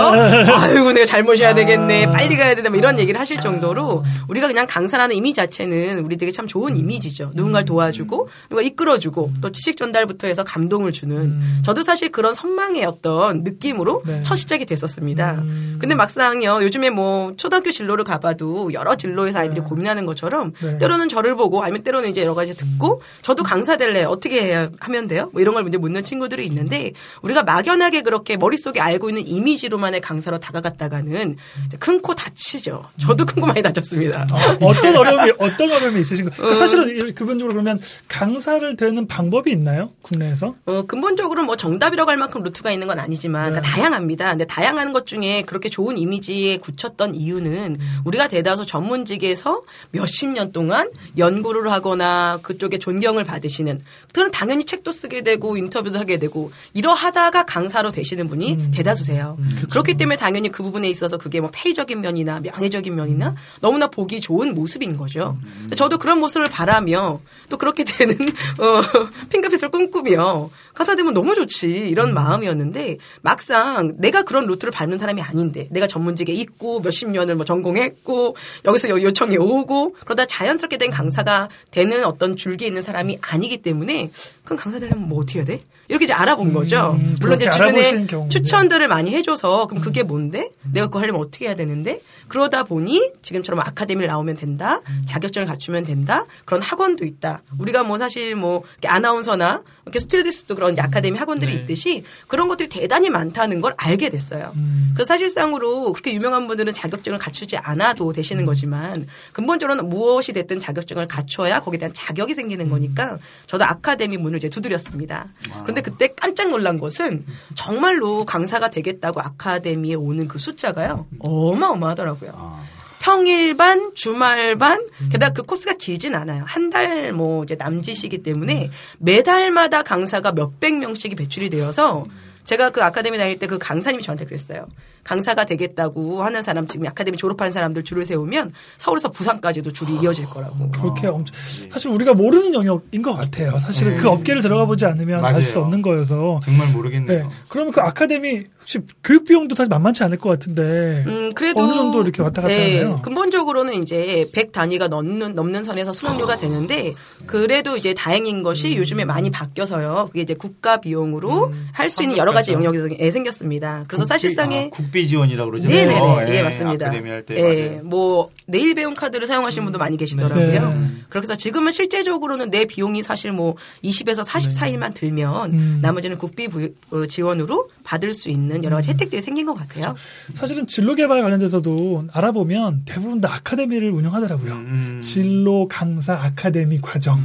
아이고 내가 잘 모셔야 되겠네. 빨리 가야 되네. 뭐 이런 얘기를 하실 정도로 우리가 그냥 강사라는 이미 자체는 우리들에게 참 좋은 이미지죠. 누군가를 도와주고 누가 이끌어주고 또 지식 전달부터 해서 감동을 주는. 저도 사실 그런 선망의 어떤 느낌으로 네. 첫 시작이 됐었습니다. 음. 근데 막상요 요즘에 뭐 초등학교 진로를 가봐도 여러 진로에서 아이들이 고민하는 것처럼 네. 때로는 저를 보고 아니면 때로는 이제 여러 가지 듣고 저도 강사 될래 어떻게 해야 하면 돼요? 뭐 이런 걸 이제 묻는 친구들이 있는데 우리가 막연하게 그렇게 머릿속에 알고 있는 이미지로만의 강사로 다가갔다가는 큰 코 다치죠. 저도 큰 코 많이 다쳤습니다. 어 떤 어려움이 어떤 어려움이 있으신가요? 그러니까 음. 사실은 기본적으로 그러면 강사를 되는 방법이 있나요? 국내에서? 어, 근본적으로 뭐 정답이라고 할 만큼 루트가 있는 건 아니지만 그러니까 다양합니다. 근데 다양한 것 중에 그렇게 좋은 이미지에 굳혔던 이유는 우리가 대다수 전문직에서 몇십 년 동안 연구를 하거나 그쪽에 존경을 받으시는 그들은 당연히 책도 쓰게 되고 인터뷰도 하게 되고 이러하다가 강사로 되시는 분이 음. 대다수세요. 그렇기 때문에 당연히 그 부분에 있어서 그게 뭐 페이적인 면이나 명예적인 면이나 너무나 보기 좋은 모습인 거죠. 저도 그런 모습을 바라며 또 그렇게 되는 어, 핑크빛을 꿈꾸며 강사 되면 너무 좋지 이런 마음이었는데 막상 내가 그런 루트를 밟는 사람이 아닌데 내가 전문직에 있고 몇십 년을 뭐 전공했고 여기서 요- 요청이 오고 그러다 자연스럽게 된 강사 가 되는 어떤 줄기에 있는 사람이 아니기 때문에 그럼 강사 되려면 뭐 어떻게 해야 돼? 이렇게 이제 알아본 거죠. 음, 물론 이제 주변에. 추천들을 많이 해줘서 그럼 그게 뭔데? 내가 그거 하려면 어떻게 해야 되는데? 그러다 보니 지금처럼 아카데미를 나오면 된다. 자격증을 갖추면 된다. 그런 학원도 있다. 우리가 뭐 사실 뭐 아나운서나 이렇게 스튜디스도 그런 이제 아카데미 학원들이 네. 있듯이 그런 것들이 대단히 많다는 걸 알게 됐어요. 음. 그래서 사실상으로 그렇게 유명한 분들은 자격증을 갖추지 않아도 되시는 거지만 근본적으로는 무엇이 됐든 자격증을 갖춰야 거기에 대한 자격이 생기는 거니까 저도 아카데미 문을 이제 두드렸습니다. 그런데 그때 깜짝 놀란 것은 정말로 강사가 되겠다고 아카데미에 오는 그 숫자가요 어마어마하더라고요. 아. 평일 반, 주말 반, 게다가 그 코스가 길진 않아요. 한 달 뭐 이제 남짓이기 때문에 매달마다 강사가 몇백 명씩이 배출이 되어서 제가 그 아카데미 다닐 때 그 강사님이 저한테 그랬어요. 강사가 되겠다고 하는 사람 지금 아카데미 졸업한 사람들 줄을 세우면 서울에서 부산까지도 줄이 이어질 거라고. 그렇게 엄청 사실 우리가 모르는 영역인 것 같아요. 사실은 네. 그 업계를 들어가 보지 않으면 알 수. 없는 거여서. 정말 네. 모르겠네요. 그러면 그 아카데미 혹시 교육 비용도 사실 만만치 않을 것 같은데 음, 그래도 어느 정도 이렇게 왔다 갔다 네, 하나요? 근본적으로는 이제 100 단위가 넘는 넘는 선에서 수강료가 되는데 그래도 이제 다행인 것이 요즘에 많이 바뀌어서요. 그게 이제 국가 비용으로 할수 있는 여러 가지 영역이 생겼습니다. 그래서 국비- 사실상의 아, 국비 지원이라고 그러죠. 네 네네. 어, 예, 맞습니다. 아카데미 할 때. 예. 뭐 내일 배움 카드를 사용하시는 분도 많이 계시더라고요. 네. 그래서 지금은 실제적으로는 내 비용이 사실 뭐 20에서 44일만 들면 음. 나머지는 국비 부- 어, 지원으로 받을 수 있는 여러 가지 혜택들이 생긴 것 같아요. 사실은 진로 개발 관련돼서도 알아보면 대부분 다 아카데미를 운영하더라고요. 음. 진로 강사 아카데미 과정.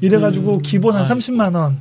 이래가지고 기본 한 아, 30만 원.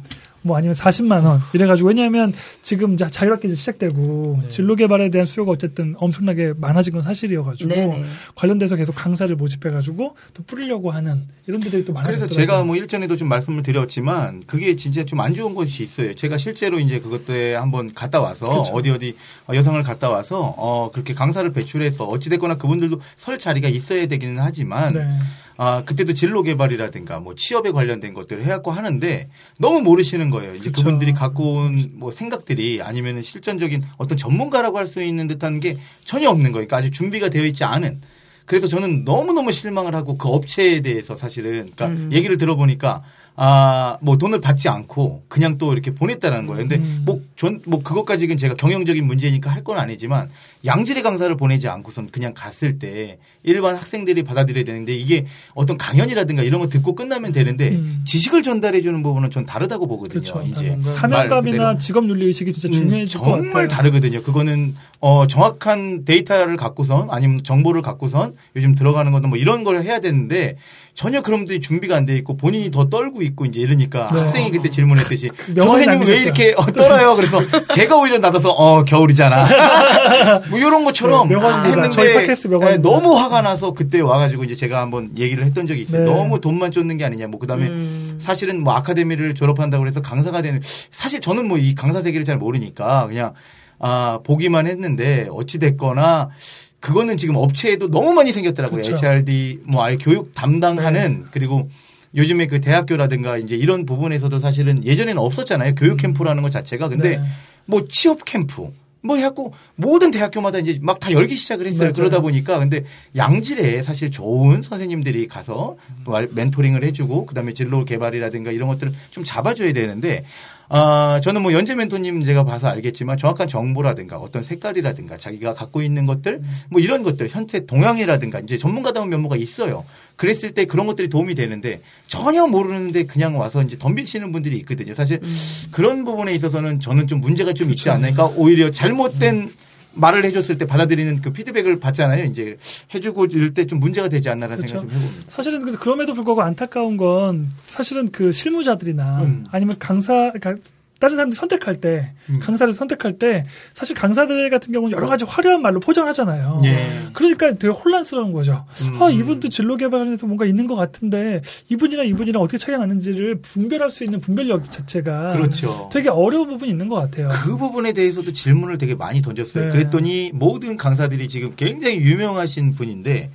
뭐 아니면 40만 원 이래가지고 왜냐하면 지금 이제 자율학기 시작되고 네. 진로 개발에 대한 수요가 어쨌든 엄청나게 많아진 건 사실이어가지고 네네. 관련돼서 계속 강사를 모집해가지고 또 뿌리려고 하는 이런 데들이 또 많아졌더라고요. 그래서 제가 뭐 일전에도 좀 말씀을 드렸지만 그게 진짜 좀 안 좋은 것이 있어요. 제가 실제로 이제 그것도에 한번 갔다 와서 그렇죠. 어디 어디 여성을 갔다 와서 어 그렇게 강사를 배출해서 어찌 됐거나 그분들도 설 자리가 있어야 되기는 하지만 네. 아 그때도 진로 개발이라든가 뭐 취업에 관련된 것들을 해갖고 하는데 너무 모르시는 거예요. 이제 그쵸. 그분들이 갖고 온 뭐 생각들이 아니면은 실전적인 어떤 전문가라고 할 수 있는 듯한 게 전혀 없는 거예요. 그러니까 아직 준비가 되어 있지 않은. 그래서 저는 너무 너무 실망을 하고 그 업체에 대해서 사실은 그러니까 음. 얘기를 들어보니까 아, 뭐 돈을 받지 않고 그냥 또 이렇게 보냈다는 거예요. 근데 음. 뭐, 전, 뭐 그것까지는 제가 경영적인 문제니까 할 건 아니지만 양질의 강사를 보내지 않고선 그냥 갔을 때 일반 학생들이 받아들여야 되는데 이게 어떤 강연이라든가 이런 거 듣고 끝나면 되는데 음. 지식을 전달해 주는 부분은 전 다르다고 보거든요. 그렇죠. 이제 말 사명감이나. 직업 윤리 의식이 진짜 음, 중요해질 것 같아요. 정말 다르거든요. 그거는 어 정확한 데이터를 갖고선 아니면 정보를 갖고선 요즘 들어가는 것도 뭐 이런 걸 해야 되는데 전혀 그런 분들이 준비가 안 돼 있고 본인이 더 떨고 있고 이제 이러니까 네. 학생이 그때 질문했듯이 명언이 선생님 왜. 이렇게 어, 떨어요? 그래서 제가 오히려 나서서 어 겨울이잖아. 뭐 이런 것처럼 네, 했는데 너무 화가 나서 그때 와가지고 이제 제가 한번 얘기를 했던 적이 있어요. 네. 너무 돈만 쫓는 게 아니냐. 뭐 그다음에 음. 사실은 뭐 아카데미를 졸업한다고 해서 강사가 되는 사실 저는 뭐 이 강사 세계를 잘 모르니까 그냥 아 보기만 했는데 어찌 됐거나 그거는 지금 업체에도 너무 많이 생겼더라고요. 그렇죠. HRD 뭐 아예 교육 담당하는 그리고 요즘에 그 대학교라든가 이제 이런 부분에서도 사실은 예전에는 없었잖아요. 교육 캠프라는 것 자체가. 근데 네. 뭐 취업 캠프 뭐 해갖고 모든 대학교마다 이제 막 다 열기 시작을 했어요. 맞아요. 그러다 보니까 근데 양질의 사실 좋은 선생님들이 가서 말- 멘토링을 해주고 그다음에 진로 개발이라든가 이런 것들을 좀 잡아줘야 되는데 아 저는 뭐 연재 멘토님 제가 봐서 알겠지만 정확한 정보라든가 어떤 색깔이라든가 자기가 갖고 있는 것들 뭐 이런 것들 현재 동향이라든가 이제 전문가다운 면모가 있어요. 그랬을 때 그런 것들이 도움이 되는데 전혀 모르는데 그냥 와서 이제 덤비시는 분들이 있거든요. 사실 그런 부분에 있어서는 저는 좀 문제가 좀 있지 않을까 오히려 잘못된 말을 해줬을 때 받아들이는 그 피드백을 받잖아요. 이제 해주고 이럴 때 좀 문제가 되지 않나라는 그렇죠. 생각 좀 해봅니다. 사실은 근데 그럼에도 불구하고 안타까운 건 사실은 그 실무자들이나 음. 아니면 강사 그러니까 다른 사람들이 선택할 때 음. 강사를 선택할 때 사실 강사들 같은 경우는 여러 가지 화려한 말로 포장을 하잖아요. 예. 그러니까 되게 혼란스러운 거죠. 음. 아 이분도 진로 개발에서 뭔가 있는 것 같은데 이분이랑 이분이랑 어떻게 차이가 나는지를 분별할 수 있는 분별력 자체가 그렇죠. 되게 어려운 부분이 있는 것 같아요. 그 부분에 대해서도 질문을 되게 많이 던졌어요. 네. 그랬더니 모든 강사들이 지금 굉장히 유명하신 분인데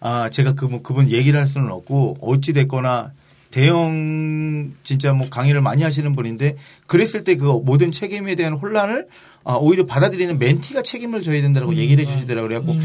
아 제가 그 뭐 그분 얘기를 할 수는 없고 어찌 됐거나 대형 진짜 뭐 강의를 많이 하시는 분인데 그랬을 때 그 모든 책임에 대한 혼란을 아, 오히려 받아들이는 멘티가 책임을 져야 된다라고 음. 얘기를 해주시더라고요. 그래갖고 음.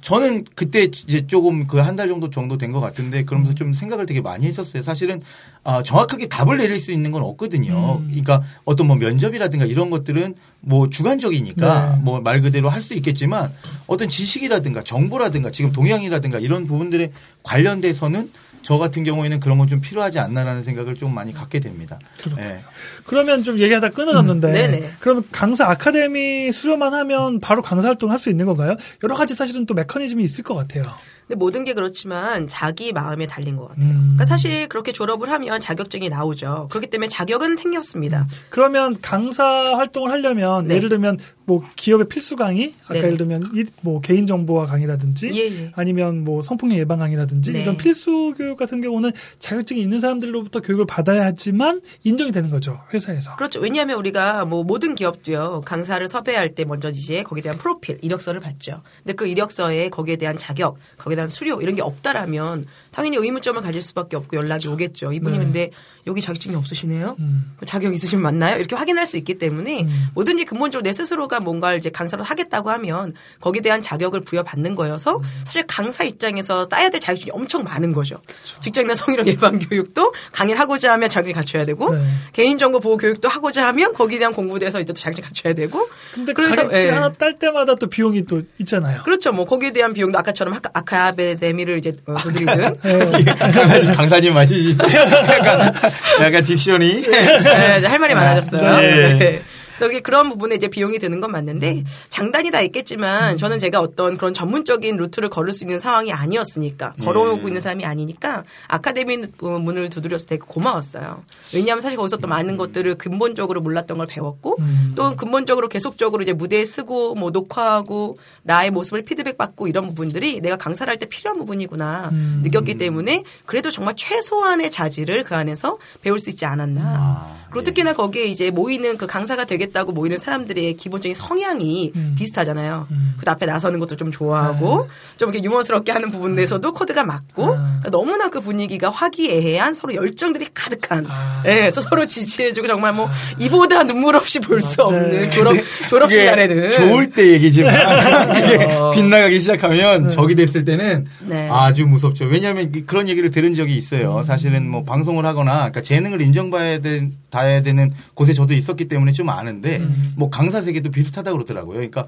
저는 그때 이제 조금 그 한 달 정도 정도 된 것 같은데 그러면서 좀 생각을 되게 많이 했었어요. 사실은 아, 정확하게 답을 내릴 수 있는 건 없거든요. 음. 그러니까 어떤 뭐 면접이라든가 이런 것들은 뭐 주관적이니까 네. 뭐말 그대로 할 수 있겠지만 어떤 지식이라든가 정보라든가 지금 동향이라든가 이런 부분들에 관련돼서는 저 같은 경우에는 그런 건 좀 필요하지 않나라는 생각을 좀 많이 갖게 됩니다. 예. 그러면 좀 얘기하다 끊어졌는데 음. 그러면 강사 아카데미 수료만 하면 바로 강사 활동을 할 수 있는 건가요? 여러 가지 사실은 또 메커니즘이 있을 것 같아요. 근데 모든 게 그렇지만 자기 마음에 달린 것 같아요. 음. 그러니까 사실 그렇게 졸업을 하면 자격증이 나오죠. 그렇기 때문에 자격은 생겼습니다. 그러면 강사 활동을 하려면 네. 예를 들면 뭐 기업의 필수 강의 아까 네네. 예를 들면 이- 뭐 개인 정보화 강의라든지 예, 예. 아니면 뭐 성폭력 예방 강의라든지 네. 이런 필수 교육 같은 경우는 자격증이 있는 사람들로부터 교육을 받아야 하지만 인정이 되는 거죠 회사에서. 그렇죠. 왜냐하면 우리가 뭐 모든 기업도요 강사를 섭외할 때 먼저 이제 거기에 대한 프로필 이력서를 받죠. 근데 그 이력서에 거기에 대한 자격, 거기에 대한 수료 이런 게 없다라면 당연히 의문점을 가질 수밖에 없고 연락이 오겠죠. 이분이 네. 근데 여기 자격증이 없으시네요. 음. 그 자격 있으시면 맞나요? 이렇게 확인할 수 있기 때문에 음. 뭐든지 근본적으로 내 스스로가 뭔가를 이제 강사로 하겠다고 하면 거기에 대한 자격을 부여받는 거여서 음. 사실 강사 입장에서 따야 될 자격증이 엄청 많은 거죠. 그렇죠. 직장 내 성희롱 예방 교육도 강의를 하고자 하면 자격을 갖춰야 되고 네. 개인정보 보호 교육도 하고자 하면 거기에 대한 공부에 대해서 이제 또 자격증 갖춰야 되고 근데 그래서, 자격증 예. 하나 딸 때마다 또 비용이 또 있잖아요. 그렇죠. 뭐 거기에 대한 비용도 아까처럼 아카, 아 카데미를 이제 어, 두드리든 예. 강사님, 강사님 맛이 약간, 약간 딕션이 네, 할 말이 많아졌어요. 네. 이게 그런 부분에 이제 비용이 드는 건 맞는데 장단이 다 있겠지만 저는 제가 어떤 그런 전문적인 루트를 걸을 수 있는 상황이 아니었으니까 걸어오고 있는 사람이 아니니까 아카데미 문을 두드려서 되게 고마웠어요. 왜냐하면 사실 거기서 또 많은 것들을 근본적으로 몰랐던 걸 배웠고 음. 또 근본적으로 계속적으로 이제 무대에 쓰고 뭐 녹화하고 나의 모습을 피드백 받고 이런 부분들이 내가 강사를 할 때 필요한 부분이구나 음. 느꼈기 때문에 그래도 정말 최소한의 자질을 그 안에서 배울 수 있지 않았나. 아, 그리고 네. 특히나 거기에 이제 모이는 그 강사가 되 겠다고 모이는 사람들의 기본적인 성향이 음. 비슷하잖아요. 음. 그 앞에 나서는 것도 좀 좋아하고 좀 이렇게 유머스럽게 하는 부분에서도 코드가 맞고 아. 그러니까 너무나 그 분위기가 화기애애한 서로 열정들이 가득한. 아. 예, 그래서 서로 지지해주고 정말 뭐 이보다 눈물 없이 볼 수. 없는 졸업 졸업식 날에는 좋을 때 얘기지만 그게 빗나가기 시작하면 적이 됐을 때는 네. 아주 무섭죠. 왜냐하면 이- 그런 얘기를 들은 적이 있어요. 사실은 뭐 방송을 하거나 그러니까 재능을 인정받아야 되, 야 되는 곳에 저도 있었기 때문에 좀 아는 데 음. 뭐 강사 세계도 비슷하다고 그러더라고요. 그러니까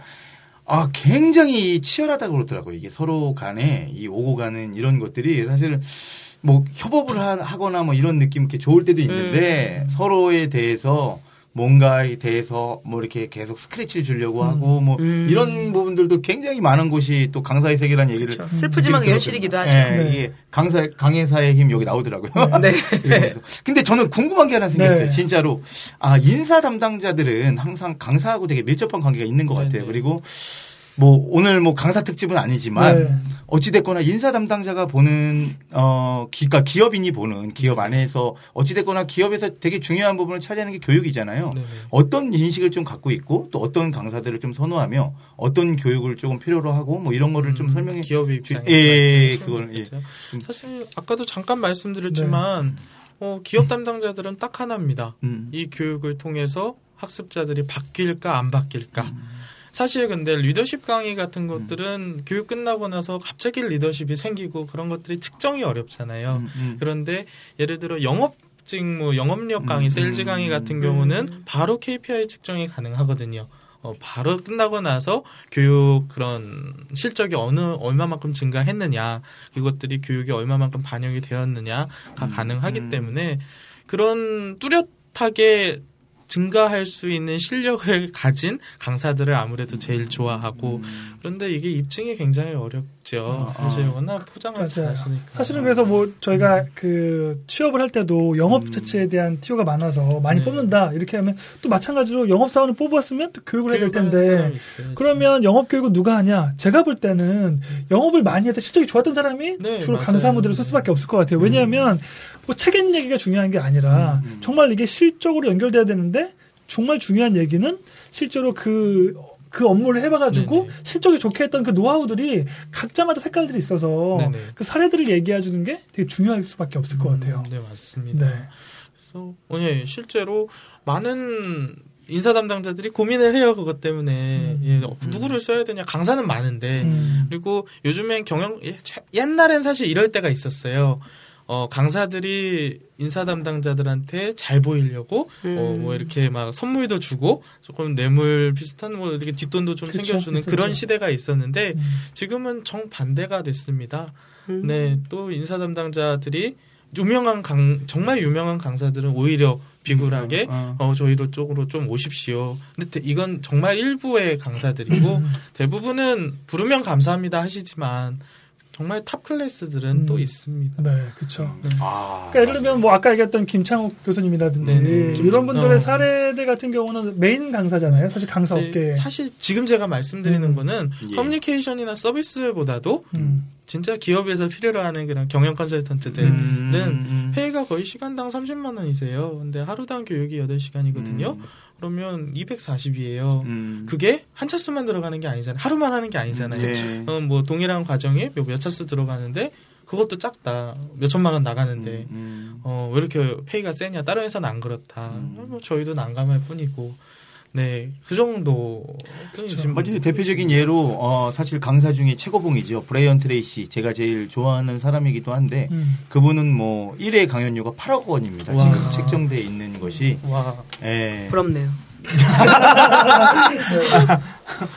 아 굉장히 치열하다고 그러더라고요. 이게 서로 간에 이 오고 가는 이런 것들이 사실은 뭐 협업을 하- 하거나 뭐 이런 느낌 이렇게 좋을 때도 있는데 서로에 대해서 뭔가에 대해서 뭐 이렇게 계속 스크래치를 주려고 하고 뭐 음. 이런 부분들도 굉장히 많은 곳이 또 강사의 세계라는 얘기를 그렇죠. 슬프지만 현실이기도 하죠. 예, 네. 이게 강사 강해사의 힘 여기 나오더라고요. 네. 이러면서. 근데 저는 궁금한 게 하나 생겼어요. 네. 진짜로 아 인사 담당자들은 항상 강사하고 되게 밀접한 관계가 있는 것 같아요. 네네. 그리고 뭐 오늘 뭐 강사 특집은 아니지만 네. 어찌 됐거나 인사 담당자가 보는 어 기가 기업인이 보는 기업 안에서 어찌 됐거나 기업에서 되게 중요한 부분을 차지하는 게 교육이잖아요. 네네. 어떤 인식을 좀 갖고 있고 또 어떤 강사들을 좀 선호하며 어떤 교육을 조금 필요로 하고 뭐 이런 거를 좀 설명해 기업의 입장에서 예, 말씀하시는 그걸 예. 거죠. 사실 아까도 잠깐 말씀드렸지만 어, 기업 담당자들은 딱 하나입니다. 음. 이 교육을 통해서 학습자들이 바뀔까 안 바뀔까. 사실 근데 리더십 강의 같은 것들은 교육 끝나고 나서 갑자기 리더십이 생기고 그런 것들이 측정이 어렵잖아요. 음, 음. 그런데 예를 들어 영업 직무, 영업력 강의, 음, 세일즈 음, 강의 같은 음. 경우는 바로 KPI 측정이 가능하거든요. 어, 바로 끝나고 나서 교육 그런 실적이 어느 얼마만큼 증가했느냐 이것들이 교육에 얼마만큼 반영이 되었느냐가 가능하기 음. 때문에 그런 뚜렷하게 증가할 수 있는 실력을 가진 강사들을 아무래도 제일 좋아하고 그런데 이게 입증이 굉장히 어렵죠. 사실 워낙 포장을 맞아요. 잘하시니까. 사실은 그래서 뭐 저희가 그 취업을 할 때도 영업 자체에 대한 티오가 많아서 많이 네. 뽑는다 이렇게 하면 또 마찬가지로 영업 사원을 뽑았으면 또 교육을 해야 될 텐데. 그러면 영업 교육은 누가 하냐? 제가 볼 때는 영업을 많이 해도 실적이 좋았던 사람이 네, 주로 맞아요. 강사 무대를 쓸 수밖에 없을 것 같아요. 왜냐하면 뭐 책에 있는 얘기가 중요한 게 아니라 정말 이게 실적으로 연결돼야 되는데 정말 중요한 얘기는 실제로 그그 업무를 해봐가지고 네네. 실적이 좋게 했던 그 노하우들이 각자마다 색깔들이 있어서 네네. 그 사례들을 얘기해 주는 게 되게 중요할 수밖에 없을 것 같아요. 네 맞습니다. 네. 그래서 예, 실제로 많은 인사 담당자들이 고민을 해요 그것 때문에 음. 예, 어, 누구를 써야 되냐 강사는 많은데 음. 그리고 요즘엔 경영 예, 차- 옛날엔 사실 이럴 때가 있었어요. 어, 강사들이 인사 담당자들한테 잘 보이려고 어, 음. 뭐 이렇게 막 선물도 주고 조금 뇌물 비슷한 뭐 이렇게 뒷돈도 좀 그쵸, 챙겨주는 있었죠. 그런 시대가 있었는데 음. 지금은 정 반대가 됐습니다. 음. 네, 또 인사 담당자들이 유명한 강 정말 유명한 강사들은 오히려 비굴하게 어. 어 저희도 쪽으로 좀 오십시오. 근데 대- 이건 정말 일부의 강사들이고 음. 대부분은 부르면 감사합니다 하시지만 정말 top class들은 음. 또 있습니다. 네, 그렇죠. 아, 그러니까 예를 들면 뭐 아까 얘기했던 김창옥 교수님이라든지 네네. 이런 분들의 어. 사례들 같은 경우는 메인 강사잖아요. 사실 강사 네, 업계. 사실 지금 제가 말씀드리는 음. 거는 예. 커뮤니케이션이나 서비스보다도 음. 진짜 기업에서 필요로 하는 그런 경영 컨설턴트들은 음, 음. 회의가 거의 시간당 30만 원이세요. 근데 하루당 교육이 8시간이거든요. 음. 그러면 240이에요. 음. 그게 한 차수만 들어가는 게 아니잖아요. 하루만 하는 게 아니잖아요. 예. 어, 뭐 동일한 과정이 몇, 몇 차수 들어가는데 그것도 작다. 몇 천만 원 나가는데 음. 어, 왜 이렇게 pay가 세냐? 다른 회사는 안 그렇다. 음. 뭐 저희도 난감할 뿐이고. 네, 그 정도. 맞아요. 대표적인 예로 어, 사실 강사 중에 최고봉이죠. 브라이언 트레이시 제가 제일 좋아하는 사람이기도 한데 음. 그분은 뭐 1회 강연료가 8억 원입니다. 와. 지금 책정돼 있는 것이 와, 예. 부럽네요.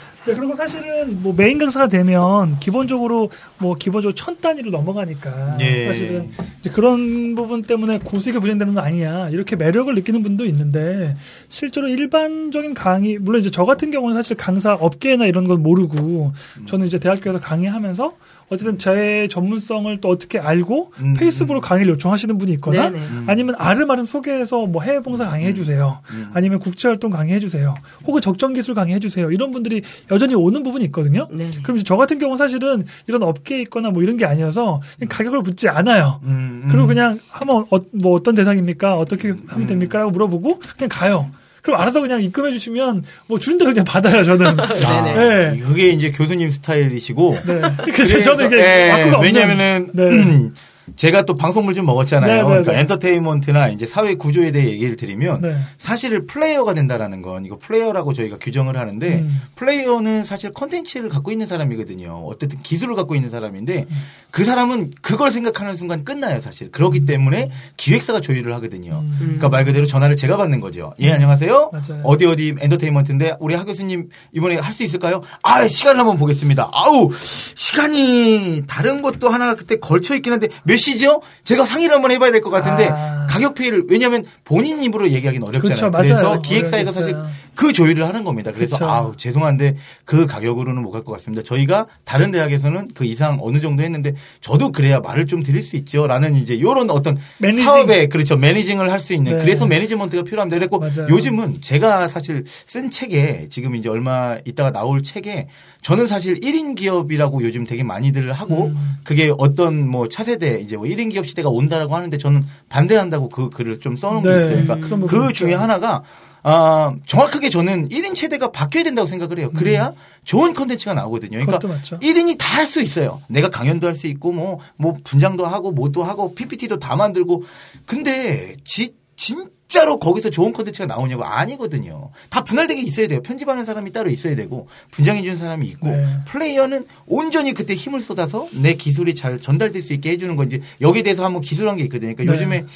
네, 그리고 사실은 뭐 메인 강사가 되면 기본적으로 뭐 기본적으로 천 단위로 넘어가니까 예. 사실은 이제 그런 부분 때문에 고수익이 부진되는 거 아니냐 이렇게 매력을 느끼는 분도 있는데 실제로 일반적인 강의 물론 이제 저 같은 경우는 사실 강사 업계나 이런 건 모르고 저는 이제 대학교에서 강의하면서 어쨌든 제 전문성을 또 어떻게 알고 음, 페이스북으로 강의를 요청하시는 분이 있거나 네네. 음. 아니면 아름아름 소개해서 뭐 해외 봉사 강의해 주세요. 음. 아니면 국제 활동 강의해 주세요. 혹은 적정 기술 강의해 주세요. 이런 분들이 여전히 오는 부분이 있거든요. 네네. 그럼 이제 저 같은 경우 사실은 이런 업계에 있거나 뭐 이런 게 아니어서 가격을 묻지 않아요. 음, 음. 그리고 그냥 하면 어, 뭐 어떤 대상입니까? 어떻게 하면 됩니까? 라고 물어보고 그냥 가요. 그럼 알아서 그냥 입금해 주시면 뭐 주는 대로 그냥 받아요, 저는. 네네. 네. 그게 이제 교수님 스타일이시고 네. 그래서 저는 이게 예, 와꾸가 없는 왜냐면은 네. 제가 또 방송물 좀 먹었잖아요. 네, 네, 그러니까 네. 엔터테인먼트나 이제 사회 구조에 대해 얘기를 드리면 네. 사실 플레이어가 된다라는 건 이거 플레이어라고 저희가 규정을 하는데 음. 플레이어는 사실 컨텐츠를 갖고 있는 사람이거든요. 어쨌든 기술을 갖고 있는 사람인데 음. 그 사람은 그걸 생각하는 순간 끝나요, 사실. 그렇기 때문에 기획사가 조율을 하거든요. 음. 그러니까 말 그대로 전화를 제가 받는 거죠. 예, 안녕하세요. 맞아요. 어디 어디 엔터테인먼트인데 우리 하 교수님 이번에 할 수 있을까요? 아, 시간을 한번 보겠습니다. 아우, 시간이 다른 것도 하나 그때 걸쳐 있긴 한데 몇 시죠? 제가 상의를 한번 해봐야 될 것 같은데 아. 가격 페이를 왜냐하면 본인 입으로 얘기하기는 어렵잖아요. 맞아요. 그래서 기획사에서 사실. 그 조율을 하는 겁니다. 그래서 그쵸. 아 죄송한데 그 가격으로는 못 갈 것 같습니다. 저희가 다른 대학에서는 그 이상 어느 정도 했는데 저도 그래야 말을 좀 드릴 수 있죠라는 이제 요런 어떤 매니징. 사업에 그렇죠 매니징을 할 수 있는 네. 그래서 매니지먼트가 필요합니다. 맞아요. 요즘은 제가 사실 쓴 책에 지금 이제 얼마 있다가 나올 책에 저는 사실 1인 기업이라고 요즘 되게 많이들 하고 음. 그게 어떤 뭐 차세대 이제 뭐 1인 기업 시대가 온다라고 하는데 저는 반대한다고 그 글을 좀 써놓은 게 네, 있어요. 그런 그러니까 부분 그. 중에 하나가 아, 정확하게 저는 1인 체제가 바뀌어야 된다고 생각을 해요. 그래야 좋은 컨텐츠가 나오거든요. 그러니까 음. 그것도 맞죠. 1인이 다 할 수 있어요. 내가 강연도 할 수 있고 뭐, 뭐 분장도 하고 뭐도 하고 PPT도 다 만들고 근데 지, 진짜로 거기서 좋은 컨텐츠가 나오냐고 아니거든요. 다 분할되게 있어야 돼요. 편집하는 사람이 따로 있어야 되고 분장해주는 사람이 있고 네. 플레이어는 온전히 그때 힘을 쏟아서 내 기술이 잘 전달될 수 있게 해주는 건지 여기에 대해서 한번 기술한 게 있거든요. 그러니까 네. 요즘에 아,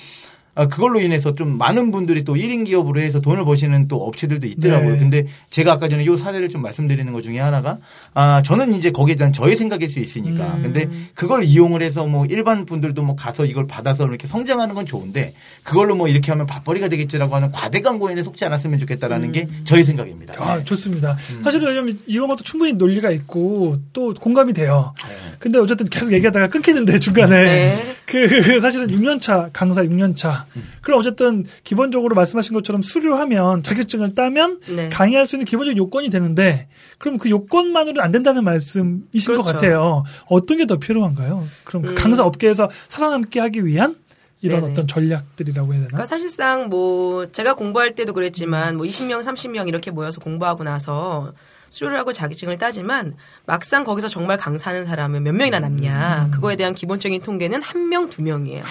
그걸로 인해서 좀 많은 분들이 또 1인 기업으로 해서 돈을 버시는 또 업체들도 있더라고요. 네. 근데 제가 아까 전에 요 사례를 좀 말씀드리는 것 중에 하나가 아, 저는 이제 거기에 대한 저의 생각일 수 있으니까. 음. 근데 그걸 이용을 해서 뭐 일반 분들도 뭐 가서 이걸 받아서 이렇게 성장하는 건 좋은데 그걸로 뭐 이렇게 하면 밥벌이가 되겠지라고 하는 과대 광고에 속지 않았으면 좋겠다라는 게 저의 생각입니다. 아, 좋습니다. 음. 사실은 왜냐면 이런 것도 충분히 논리가 있고 또 공감이 돼요. 네. 근데 어쨌든 계속 얘기하다가 끊기는데 중간에 네. 그, 그 사실은 6년차 강사 6년차. 음. 그럼 어쨌든 기본적으로 말씀하신 것처럼 수료하면 자격증을 따면 네. 강의할 수 있는 기본적인 요건이 되는데 그럼 그 요건만으로는 안 된다는 말씀이신 것 그렇죠. 같아요. 어떤 게 더 필요한가요? 그럼 그 음. 강사 업계에서 살아남게 하기 위한 이런 네네. 어떤 전략들이라고 해야 되나? 그러니까 사실상 뭐 제가 공부할 때도 그랬지만 뭐 20명, 30명 이렇게 모여서 공부하고 나서 수료를 하고 자격증을 따지만 막상 거기서 정말 강사하는 사람은 몇 명이나 남냐. 그거에 대한 기본적인 통계는 한 명, 두 명이에요.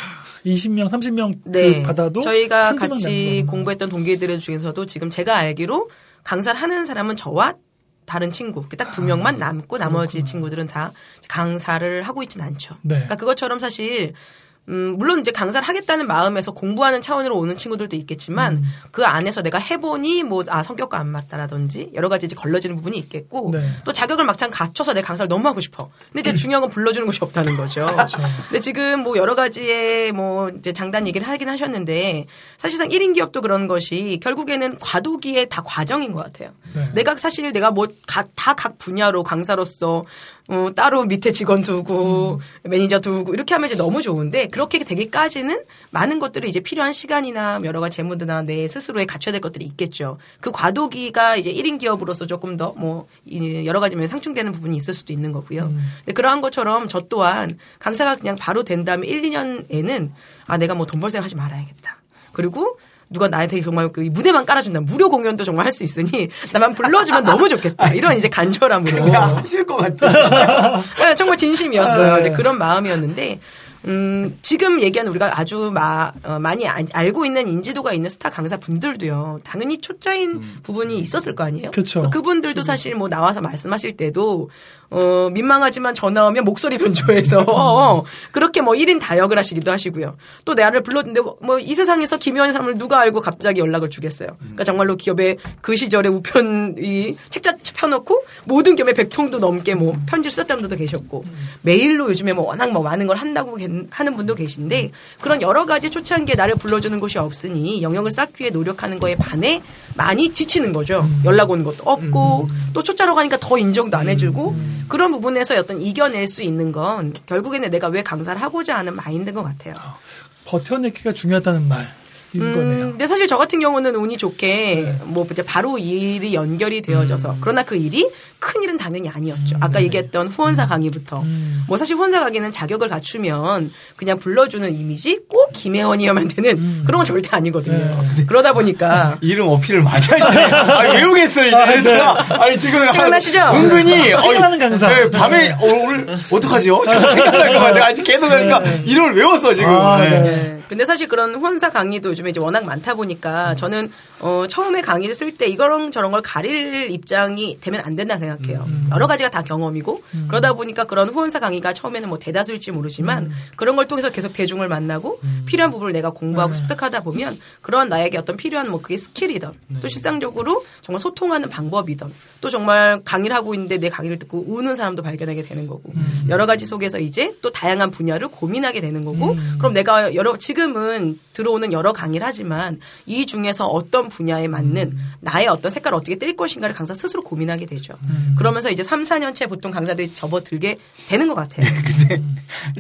20명, 30명 네. 그 받아도 저희가 같이. 공부했던 동기들 중에서도 지금 제가 알기로 강사를 하는 사람은 저와 다른 친구 딱 두 명만 남고 나머지 친구들은 다 강사를 하고 있진 않죠. 네. 그러니까 그것처럼 사실 음, 물론 이제 강사를 하겠다는 마음에서 공부하는 차원으로 오는 친구들도 있겠지만 음. 그 안에서 내가 해보니 뭐 아 성격과 안 맞다라든지 여러 가지 이제 걸러지는 부분이 있겠고 네. 또 자격을 막상 갖춰서 내 강사를 너무 하고 싶어. 근데 이제 중요한 건 불러주는 곳이 없다는 거죠. 그렇죠. 근데 지금 뭐 여러 가지의 뭐 이제 장단 얘기를 하긴 하셨는데 사실상 1인 기업도 그런 것이 결국에는 과도기의 다 과정인 것 같아요. 네. 내가 사실 내가 뭐 다 각 분야로 강사로서 어, 따로 밑에 직원 두고 매니저 두고 이렇게 하면 이제 너무 좋은데 그렇게 되기까지는 많은 것들이 이제 필요한 시간이나 여러 가지 재무드나 내 스스로에 갖춰야 될 것들이 있겠죠. 그 과도기가 이제 1인 기업으로서 조금 더 뭐 여러 가지 면 상충되는 부분이 있을 수도 있는 거고요. 근데 그러한 것처럼 저 또한 강사가 그냥 바로 된 다음에 1, 2년에는 아 내가 뭐 돈 벌 생각 하지 말아야겠다. 그리고 누가 나한테 정말 그 무대만 깔아준다. 무료 공연도 정말 할 수 있으니 나만 불러주면 너무 좋겠다. 이런 이제 간절함으로. 하실 것 같아요. 네, 정말 진심이었어요. 네. 근데 그런 마음이었는데 음, 지금 얘기하는 우리가 아주 마, 어, 많이 아- 알고 있는 인지도가 있는 스타 강사 분들도요. 당연히 초짜인 부분이 있었을 거 아니에요. 그쵸. 그분들도 사실 뭐 나와서 말씀하실 때도 어, 민망하지만 전화 오면 목소리 변조해서 어, 그렇게 뭐 1인 다역을 하시기도 하시고요. 또 나를 불렀는데 뭐 이 세상에서 김효한 사람을 누가 알고 갑자기 연락을 주겠어요. 그러니까 정말로 기업의 그 시절에 우편이 책자 펴놓고 모든 기업에 100통도 넘게 뭐 편지를 썼다는 분도 계셨고 메일로 요즘에 뭐 워낙 뭐 많은 걸 한다고 게- 하는 분도 계신데 그런 여러 가지 초창기에 나를 불러주는 곳이 없으니 영역을 쌓기 위해 노력하는 거에 반해 많이 지치는 거죠. 연락 오는 것도 없고 또 초짜로 가니까 더 인정도 안 해주고 그런 부분에서 어떤 이겨낼 수 있는 건 결국에는 내가 왜 강사를 하고자 하는 마인드인 것 같아요. 버텨내기가 중요하다는 말 거네요. 음, 근데 사실 저 같은 경우는 운이 좋게 네. 뭐 이제 바로 이 일이 연결이 되어져서 음. 그러나 그 일이 큰 일은 당연히 아니었죠. 아까 얘기했던 후원사 강의부터 음. 뭐 사실 후원사 강의는 자격을 갖추면 그냥 불러주는 이미지 꼭 김혜원이어만 되는 그런 건 절대 아니거든요. 음. 네. 그러다 보니까 이름 어필을 많이 하시네. 아니, 외우겠어요, 이제. 얘들아. 아니, 지금. 한- 생각나시죠? 은근히. 어이, 생각나는 강사. 네, 밤에, 어, 오늘, 어떡하지요? 잠깐 생각날 것 같아. 아직 계속 하니까 이름을 외웠어, 지금. 아, 네. 근데 사실 그런 후원사 강의도 요즘에 이제 워낙 많다 보니까 저는 어 처음에 강의를 쓸 때 이거랑 저런 걸 가릴 입장이 되면 안 된다 생각해요. 여러 가지가 다 경험이고 그러다 보니까 그런 후원사 강의가 처음에는 뭐 대다수일지 모르지만 그런 걸 통해서 계속 대중을 만나고 필요한 부분을 내가 공부하고 습득하다 보면 그런 나에게 어떤 필요한 뭐 그게 skill이던 또 실상적으로 정말 소통하는 방법이던 또 정말 강의를 하고 있는데 내 강의를 듣고 우는 사람도 발견하게 되는 거고 여러 가지 속에서 이제 또 다양한 분야를 고민하게 되는 거고 그럼 내가 여러 지금은 들어오는 여러 강의를 하지만 이 중에서 어떤 분야에 맞는 나의 어떤 색깔을 어떻게 뗄 것인가를 강사 스스로 고민하게 되죠. 그러면서 이제 3, 4년째 보통 강사들이 접어들게 되는 것 같아요.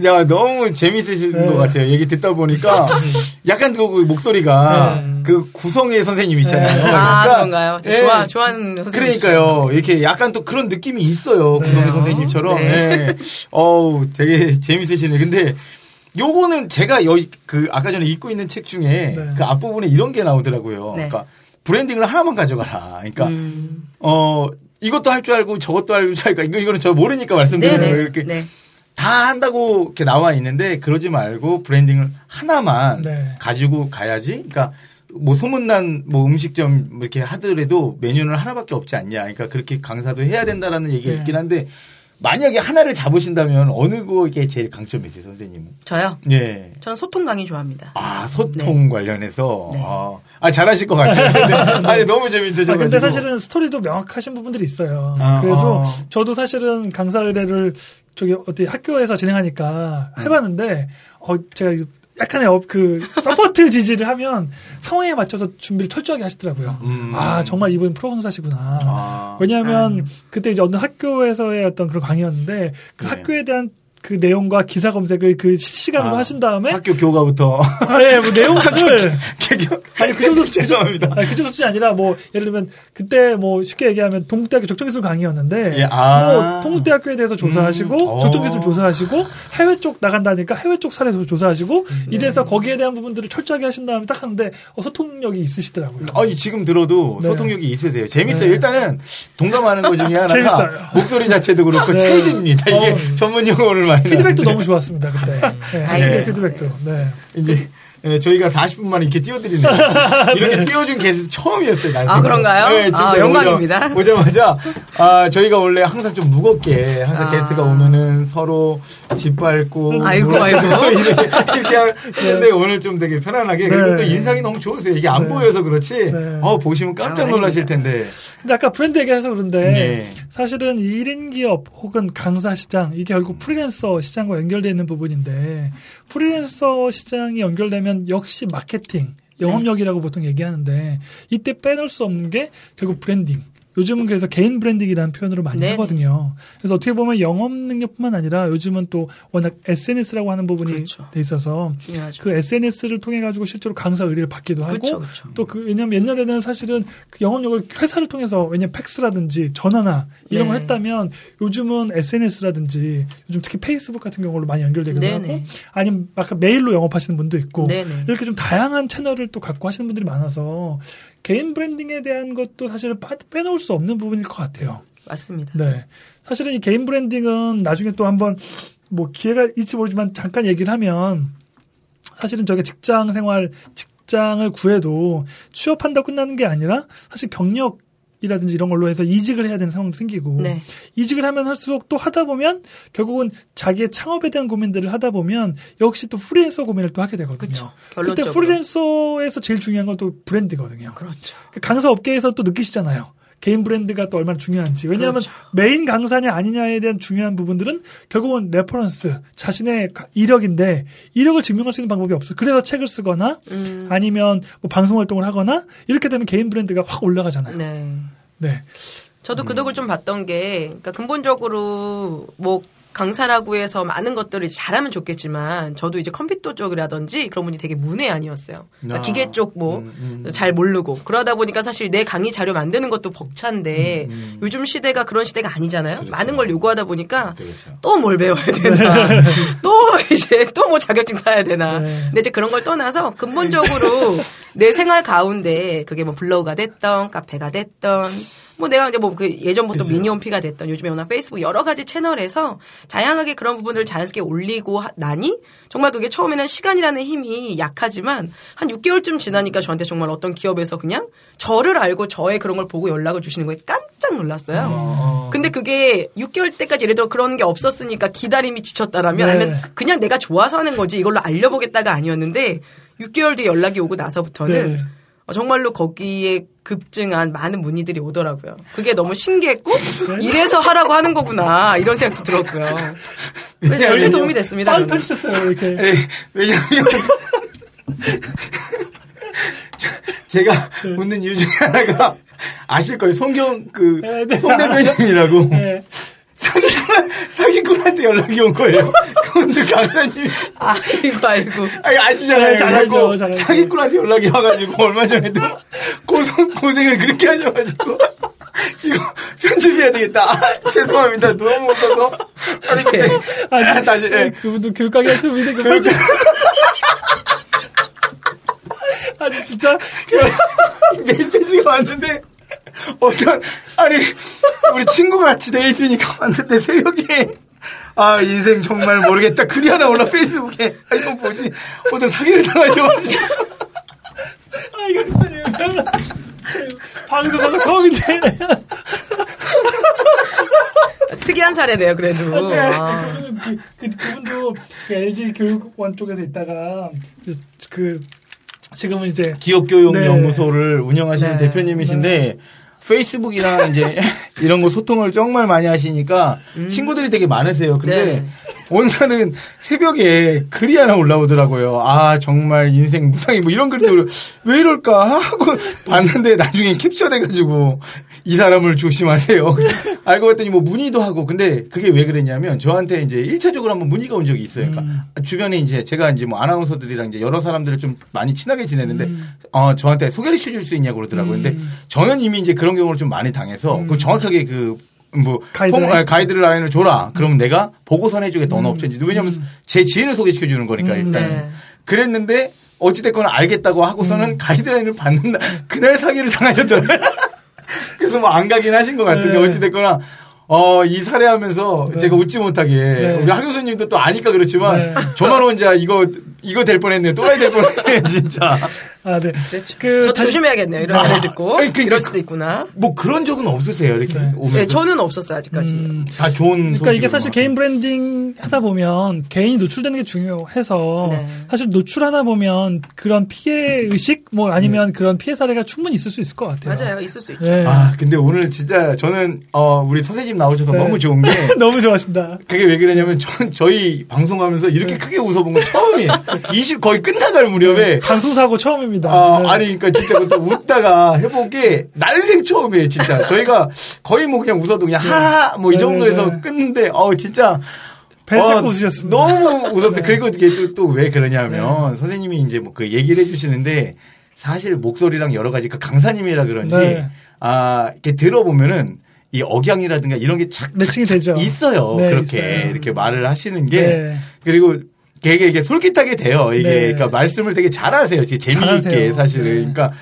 야, 너무 재밌으신 네. 것 같아요. 얘기 듣다 보니까 약간 그 목소리가 네. 그 구성의 선생님 있잖아요. 네. 아, 그러니까, 그런가요? 저 예. 좋아, 좋아하는 선생님. 그러니까요. 이렇게 약간 또 그런 느낌이 있어요. 구성의? 선생님처럼. 네. 예. 어우, 되게 재밌으시네. 근데 요거는 제가 여기 그 아까 전에 읽고 있는 책 중에 네. 그 앞부분에 이런 게 나오더라고요. 네. 그러니까 브랜딩을 하나만 가져가라. 그러니까 음. 어 이것도 할 줄 알고 저것도 할 줄 알고 이거 이거는 저 모르니까 말씀드리는 네네. 거예요. 이렇게 네. 다 한다고 이렇게 나와 있는데 그러지 말고 브랜딩을 하나만 네. 가지고 가야지. 그러니까 뭐 소문난 뭐 음식점 뭐 이렇게 하더라도 메뉴는 하나밖에 없지 않냐. 그러니까 그렇게 강사도 해야 된다라는 얘기가 네. 있긴 한데 만약에 하나를 잡으신다면 어느 거에 제일 강점이 있어요, 선생님은? 저요. 예. 저는 소통 강의 좋아합니다. 아, 소통 관련해서. 네. 아, 아, 잘하실 것 같아요. 근데, 아니, 너무 재밌으셔가지고. 아, 근데 사실은 스토리도 명확하신 부분들이 있어요. 아, 그래서 아. 저도 사실은 강사 의뢰를 저기 어디 학교에서 진행하니까 음. 해봤는데 어 제가 약간의 업, 그 support 지지를 하면 상황에 맞춰서 준비를 철저하게 하시더라고요. 음. 아 정말 이분 프로 강사시구나. 아. 왜냐하면 그때 이제 어느 학교에서의 어떤 그런 강의였는데 그 네. 학교에 대한 그 내용과 기사 검색을 그 실시간으로 아, 하신 다음에 학교 교과부터. 네, 뭐 내용을 개교. 아니 그 정도 죄송합니다. 아니, 그 정도 수준이 아니라 뭐 예를 들면 그때 뭐 쉽게 얘기하면 동국대학교 적정기술 강의였는데 예, 아. 뭐 동국대학교에 대해서 조사하시고 음, 어. 적정기술 조사하시고 해외 쪽 나간다니까 해외 쪽 사례에서 조사하시고 음. 이래서 거기에 대한 부분들을 철저하게 하신 다음에 딱 하는데 어, 소통력이 있으시더라고요. 아니 지금 들어도 네. 소통력이 있으세요. 재밌어요. 네. 일단은 동감하는 것 중에 하나가. 목소리 자체도 그렇고 네. 체질입니다. 이게 어. 전문 용어를 피드백도 나왔는데. 너무 좋았습니다 그때. 네, 학생들 피드백도. 네. 이제 예, 저희가 40분 만에 이렇게 띄워드리네요. 이렇게 띄워준 게스트 처음이었어요. 난 아, 그런가요? 네, 진짜 아, 영광입니다. 오자, 오자마자 아, 저희가 원래 항상 좀 무겁게 항상 아. 게스트가 오면은 서로 짓밟고 아이고, 뭐 아이고. 이렇게, 이렇게 하는데 오늘 좀 되게 편안하게 그리고 네. 또 인상이 너무 좋으세요. 이게 안 네. 보여서 그렇지. 네. 어 보시면 깜짝 아, 놀라실 텐데. 근데 아까 브랜드 얘기해서 그런데 네. 사실은 1인 기업 혹은 강사 시장 이게 결국 프리랜서 시장과 연결되어 있는 부분인데 프리랜서 시장이 연결되면 역시 마케팅 영업력이라고 보통 얘기하는데 이때 빼놓을 수 없는 게 결국 브랜딩. 요즘은 그래서 개인 branding이라는 표현으로 많이 네네. 하거든요. 그래서 어떻게 보면 영업 능력뿐만 아니라 요즘은 또 워낙 SNS라고 하는 부분이 그렇죠. 돼 있어서 중요하죠. 그 SNS를 통해 가지고 실제로 강사 의뢰를 받기도 하고 그쵸, 그쵸. 또그 왜냐면 옛날에는 사실은 그 영업력을 회사를 통해서 왜냐면 팩스라든지 전화나 이런 걸 네. 했다면 요즘은 SNS라든지 요즘 특히 페이스북 같은 경우로 많이 연결되기도 네네. 하고 아니면 아까 메일로 영업하시는 분도 있고 네네. 이렇게 좀 다양한 채널을 또 갖고 하시는 분들이 많아서 개인 브랜딩에 대한 것도 사실은 빠- 빼놓을 수 없는 부분일 것 같아요. 맞습니다. 네. 사실은 이 개인 브랜딩은 나중에 또 한번 뭐 기회가 있지 모르지만 잠깐 얘기를 하면 사실은 저게 직장 생활, 직장을 구해도 취업한다고 끝나는 게 아니라 사실 경력 이라든지 이런 걸로 해서 이직을 해야 되는 상황도 생기고 네. 이직을 하면 할수록 또 하다 보면 결국은 자기의 창업에 대한 고민들을 하다 보면 역시 또 프리랜서 고민을 또 하게 되거든요. 그쵸. 그때 결론적으로. 프리랜서에서 제일 중요한 건 또 브랜드거든요. 그렇죠. 그 강사 업계에서 또 느끼시잖아요. 개인 브랜드가 또 얼마나 중요한지. 왜냐하면 그렇죠. 메인 강사냐 아니냐에 대한 중요한 부분들은 결국은 reference, 자신의 가- 이력인데 이력을 증명할 수 있는 방법이 없어. 그래서 책을 쓰거나 음. 아니면 뭐 방송 활동을 하거나 이렇게 되면 개인 브랜드가 확 올라가잖아요. 네. 네. 저도 그 덕을 좀 봤던 게, 그러니까 근본적으로 뭐 강사라고 해서 많은 것들을 잘하면 좋겠지만, 저도 이제 컴퓨터 쪽이라든지 그런 부분이 되게 문외한이었어요. 그러니까 아. 기계 쪽뭐 음, 음. 잘 모르고 그러다 보니까 사실 내 강의 자료 만드는 것도 벅찬데 음, 요즘 시대가 그런 시대가 아니잖아요. 많은 걸 요구하다 보니까 그렇죠. 또뭘 배워야 되나, 또 이제 또 뭐 자격증 따야 되나. 네. 근데 이제 그런 걸 떠나서 근본적으로 내 생활 가운데 그게 뭐 블로그가 됐던 카페가 됐던 뭐 내가 이제 뭐 그 예전부터 그죠. 미니홈피가 됐던 요즘에 워낙 페이스북 여러 가지 채널에서 다양하게 그런 부분을 자연스럽게 올리고 하- 나니 정말 그게 처음에는 시간이라는 힘이 약하지만 한 6개월쯤 지나니까 저한테 정말 어떤 기업에서 그냥 저를 알고 저의 그런 걸 보고 연락을 주시는 거에 깜짝 놀랐어요. 어. 근데 그게 6개월 때까지 예를 들어 그런 게 없었으니까 기다림이 지쳤다라면 네. 아니면 그냥 내가 좋아서 하는 거지 이걸로 알려보겠다가 아니었는데 6개월 뒤에 연락이 오고 나서부터는 네. 어, 정말로 거기에 급증한 많은 문의들이 오더라고요. 그게 너무 신기했고 이래서 하라고 하는 거구나 이런 생각도 들었고요. 절대. 도움이 됐습니다. 빵 저는. 터지셨어요, 이렇게. 에, 왜냐면 제가 웃는 이유 중에 하나가 아실 거예요. 송경 그 네, 네. 송대표님이라고 네. 사기꾼 사기꾼한테 연락이 온 거예요. 그분들 강사님이 아이고 아이고. 아니, 아시잖아요. 네, 잘 알죠, 그래갖고 잘 알죠. 사기꾼한테 연락이 와가지고 얼마 전에도 고생 고생을 그렇게 하셔가지고 이거 편집해야 되겠다. 아, 죄송합니다. 너무 웃어서 아니 근데 아니, 다시 예. 그분도 교육 강의 하시는 분인데 그 그렇죠. 아니 진짜 메시지가 왔는데 어떤 아니 우리 친구가 같이 돼 있으니까 왔는데 새벽에 아 인생 정말 모르겠다. 글이 하나 올라 페이스북에. 아 이거 뭐지? 어떤 사기를 당하셔가지고. 아 이거 진짜 방송사가 처음인데. 특이한 사례네요, 그래도. 아. 그, 그, 그분도 그 LG 교육원 쪽에서 있다가 그, 그 지금은 이제 기업 교육연구소를 운영하시는 네. 대표님이신데 페이스북이랑 이제 이런 거 소통을 정말 많이 하시니까 친구들이 되게 많으세요. 근데 네. 오늘은 새벽에 글이 하나 올라오더라고요. 아 정말 인생 무상이 뭐 이런 글도 왜 이럴까 하고 봤는데 나중에 캡처돼가지고 이 사람을 조심하세요. 알고 봤더니 뭐 문의도 하고 근데 그게 왜 그랬냐면 저한테 이제 1차적으로 한번 문의가 온 적이 있어요. 그러니까 주변에 이제 제가 이제 뭐 아나운서들이랑 이제 여러 사람들을 좀 많이 친하게 지내는데 어 저한테 소개를 시켜줄 수 있냐고 그러더라고요. 근데 저는 이미 이제 그런 경우를 좀 많이 당해서 그 정확하게 그뭐 가이드라인? 통- 아, 가이드 라인을 줘라. 그러면 내가 보고선 해주겠다. 어느 업체인지. 왜냐면 제 지인을 소개시켜 주는 거니까 음, 일단. 네. 그랬는데 어찌됐거나 알겠다고 하고서는 가이드라인을 받는다. 그날 사기를 당하셨더라고요. 그래서 뭐 안 가긴 하신 것 같은데 네. 어찌됐거나 어, 이 사례하면서 네. 제가 웃지 못하게 네. 우리 하 교수님도 또 아니까 그렇지만 네. 저만 혼자 이거 이거 될 뻔했네요. 또라이 될 뻔했네 진짜. 아, 네. 그렇죠. 그저 조심해야겠네요. 이런 아, 말을 듣고. 아니, 그- 이럴 수도 있구나. 뭐 그런 적은 없으세요 이렇게 네. 오면 네, 저는 없었어요, 아직까지. 음, 다 좋은 그러니까 이게 사실 막. 개인 브랜딩 하다 보면 개인이 노출되는 게 중요해서 네. 사실 노출하다 보면 그런 피해 의식 뭐 아니면 그런 피해 사례가 충분히 있을 수 있을 것 같아요. 맞아요. 있을 수 있죠. 네. 아 근데 오늘 진짜 저는 어 우리 선생님 나오셔서 네. 너무 좋은 게 너무 좋아하신다. 그게 왜 그러냐면 전 저희 방송하면서 이렇게 네. 크게 웃어본 건 처음이에요. 20 거의 끝나갈 무렵에 방송 사고 처음입니다. 아, 네. 아니, 그러니까 진짜 그것도 웃다가 해본 게 날생 처음이에요, 진짜. 저희가 거의 뭐 그냥 웃어도 그냥 하하, 뭐이 네, 정도에서 네. 끊는데, 어 진짜. 배 잡고 어, 웃으셨습니다. 너무 웃었어요. 네. 그리고 이게 또, 또왜 그러냐면, 선생님이 이제 뭐 그 얘기를 해주시는데, 사실 목소리랑 여러 가지 그 강사님이라 그런지, 네. 아, 이렇게 들어보면은, 이 억양이라든가 이런 게 착, 매칭이 되죠. 있어요. 네, 그렇게 있어요. 이렇게 말을 하시는 게 네. 그리고 되게 이게 솔깃하게 돼요. 이게 네. 그러니까 말씀을 되게 잘하세요. 되게 재미있게 잘하세요. 사실은. 네. 그러니까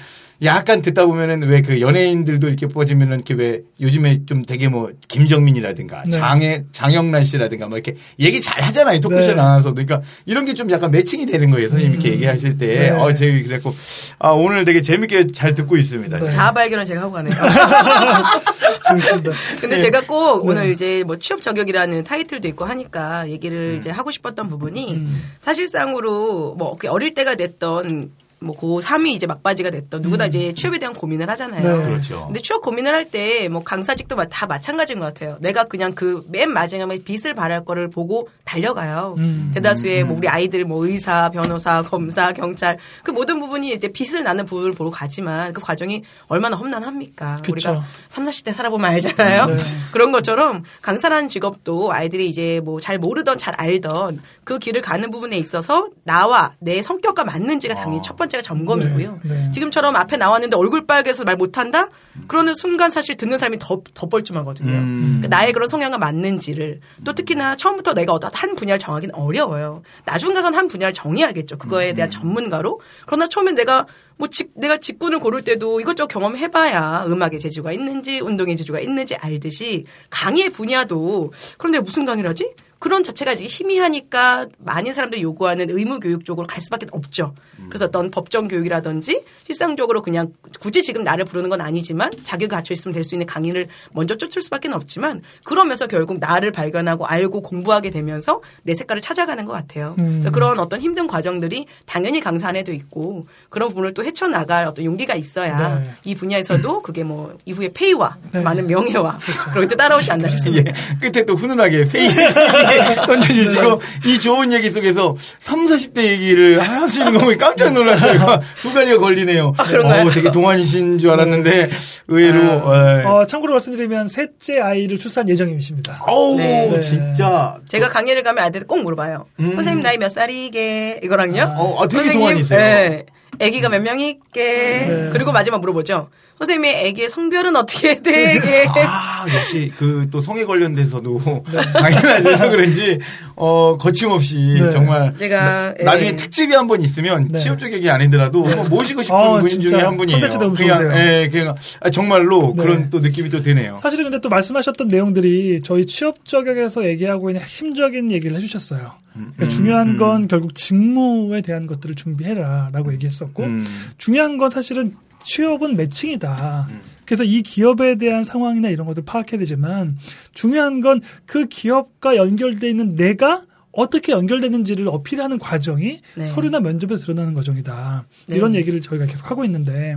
약간 듣다 보면은 왜 그 연예인들도 이렇게 뽑아지면은 이렇게 왜 요즘에 좀 되게 뭐 김정민이라든가 네. 장애 장영란 씨라든가 뭐 이렇게 얘기 잘 하잖아요. 토크쇼 네. 나와서 그러니까 이런 게 좀 약간 매칭이 되는 거예요. 선생님 이렇게 얘기하실 때. 네. 어, 제가 그랬고 아 오늘 되게 재밌게 잘 듣고 있습니다. 네. 자아 발견을 제가 하고 가네요. 근데 네. 제가 꼭 네. 오늘 이제 뭐 취업 저격이라는 타이틀도 있고 하니까 음. 얘기를 이제 하고 싶었던 부분이 사실상으로 뭐 어릴 때가 됐던 뭐 고3이 이제 막바지가 됐던 누구나 이제 취업에 대한 고민을 하잖아요. 네. 그렇죠. 근데 취업 고민을 할 때 뭐 강사직도 마- 다 마찬가지인 것 같아요. 내가 그냥 그 맨 마지막에 빛을 발할 거를 보고 달려가요. 음. 대다수의 뭐 우리 아이들 뭐 의사, 변호사, 검사, 경찰 그 모든 부분이 이제 빛을 나는 부분을 보러 가지만 그 과정이 얼마나 험난합니까? 그쵸. 우리가 3, 40대 살아보면 알잖아요. 네. 그런 것처럼 강사라는 직업도 아이들이 이제 뭐 잘 모르던 잘 알던 그 길을 가는 부분에 있어서 나와 내 성격과 맞는지가 당연히 첫 번째 가 점검이고요. 네, 네. 지금처럼 앞에 나왔는데 얼굴 빨개서 말 못한다? 그러는 순간 사실 듣는 사람이 더, 더 뻘쭘하거든요. 음. 그러니까 나의 그런 성향과 맞는지를 또 특히나 처음부터 내가 어떤 한 분야를 정하기는 어려워요. 나중 가서는 한 분야를 정해야겠죠. 그거에 음. 대한 전문가로. 그러나 처음엔 내가 뭐 직, 내가 직군을 고를 때도 이것저것 경험해봐야 음악의 재주가 있는지 운동의 재주가 있는지 알듯이 강의의 분야도 그런데 무슨 강의를 하지? 그런 자체가 이제 희미하니까 많은 사람들이 요구하는 의무 교육 쪽으로 갈 수밖에 없죠. 그래서 어떤 법정 교육이라든지 실상적으로 그냥 굳이 지금 나를 부르는 건 아니지만 자격이 갖춰 있으면 될 수 있는 강의를 먼저 쫓을 수밖에 없지만 그러면서 결국 나를 발견하고 알고 공부하게 되면서 내 색깔을 찾아가는 것 같아요. 음. 그래서 그런 어떤 힘든 과정들이 당연히 강사 안에도 있고 그런 부분을 또 헤쳐나갈 어떤 용기가 있어야 네. 이 분야에서도 그게 뭐 이후에 페이와 네. 많은 명예와 그런 게 따라오지 않나 예, 싶습니다. 끝에 또 훈훈하게 페이 던져주시고 이 좋은 얘기 속에서 3, 40대 얘기를 하시는 거 보니 깜짝 놀랐어요. 두 가지가 걸리네요. 그런가요? 어, 되게 동안이신 줄 알았는데 의외로 예. 어, 참고로 말씀드리면 셋째 아이를 출산 예정이십니다. 어우 네. 진짜 제가 강의를 가면 아이들이 꼭 물어봐요. 음. 선생님 나이 몇 살이게 이거랑요. 어, 아, 되게 선생님, 동안이세요. 네. 아기가 몇 명이게 네. 그리고 마지막 물어보죠. 선생님의 아기의 성별은 어떻게 되게 아 역시 그 또 성에 관련돼서도 당연하죠. 그래서 그런지 어 거침없이 네. 정말 제가, 나, 중에 예. 특집이 한 번 있으면 네. 취업 자격이 아니더라도 한번 모시고 싶은 아, 진짜 중에 한 분이에요. 콘텐츠 너무 그냥 좋으세요. 예, 그냥 아, 정말로 네. 그런 또 느낌이 또 드네요. 사실은 근데 또 말씀하셨던 내용들이 저희 취업 저격에서 얘기하고 있는 핵심적인 얘기를 해주셨어요. 그러니까 음, 중요한 음. 건 결국 직무에 대한 것들을 준비해라라고 얘기했었고 음. 중요한 건 사실은 취업은 매칭이다. 그래서 이 기업에 대한 상황이나 이런 것들 파악해야 되지만 중요한 건 그 기업과 연결돼 있는 내가 어떻게 연결되는지를 어필하는 과정이 네. 서류나 면접에서 드러나는 과정이다. 네. 이런 얘기를 저희가 계속 하고 있는데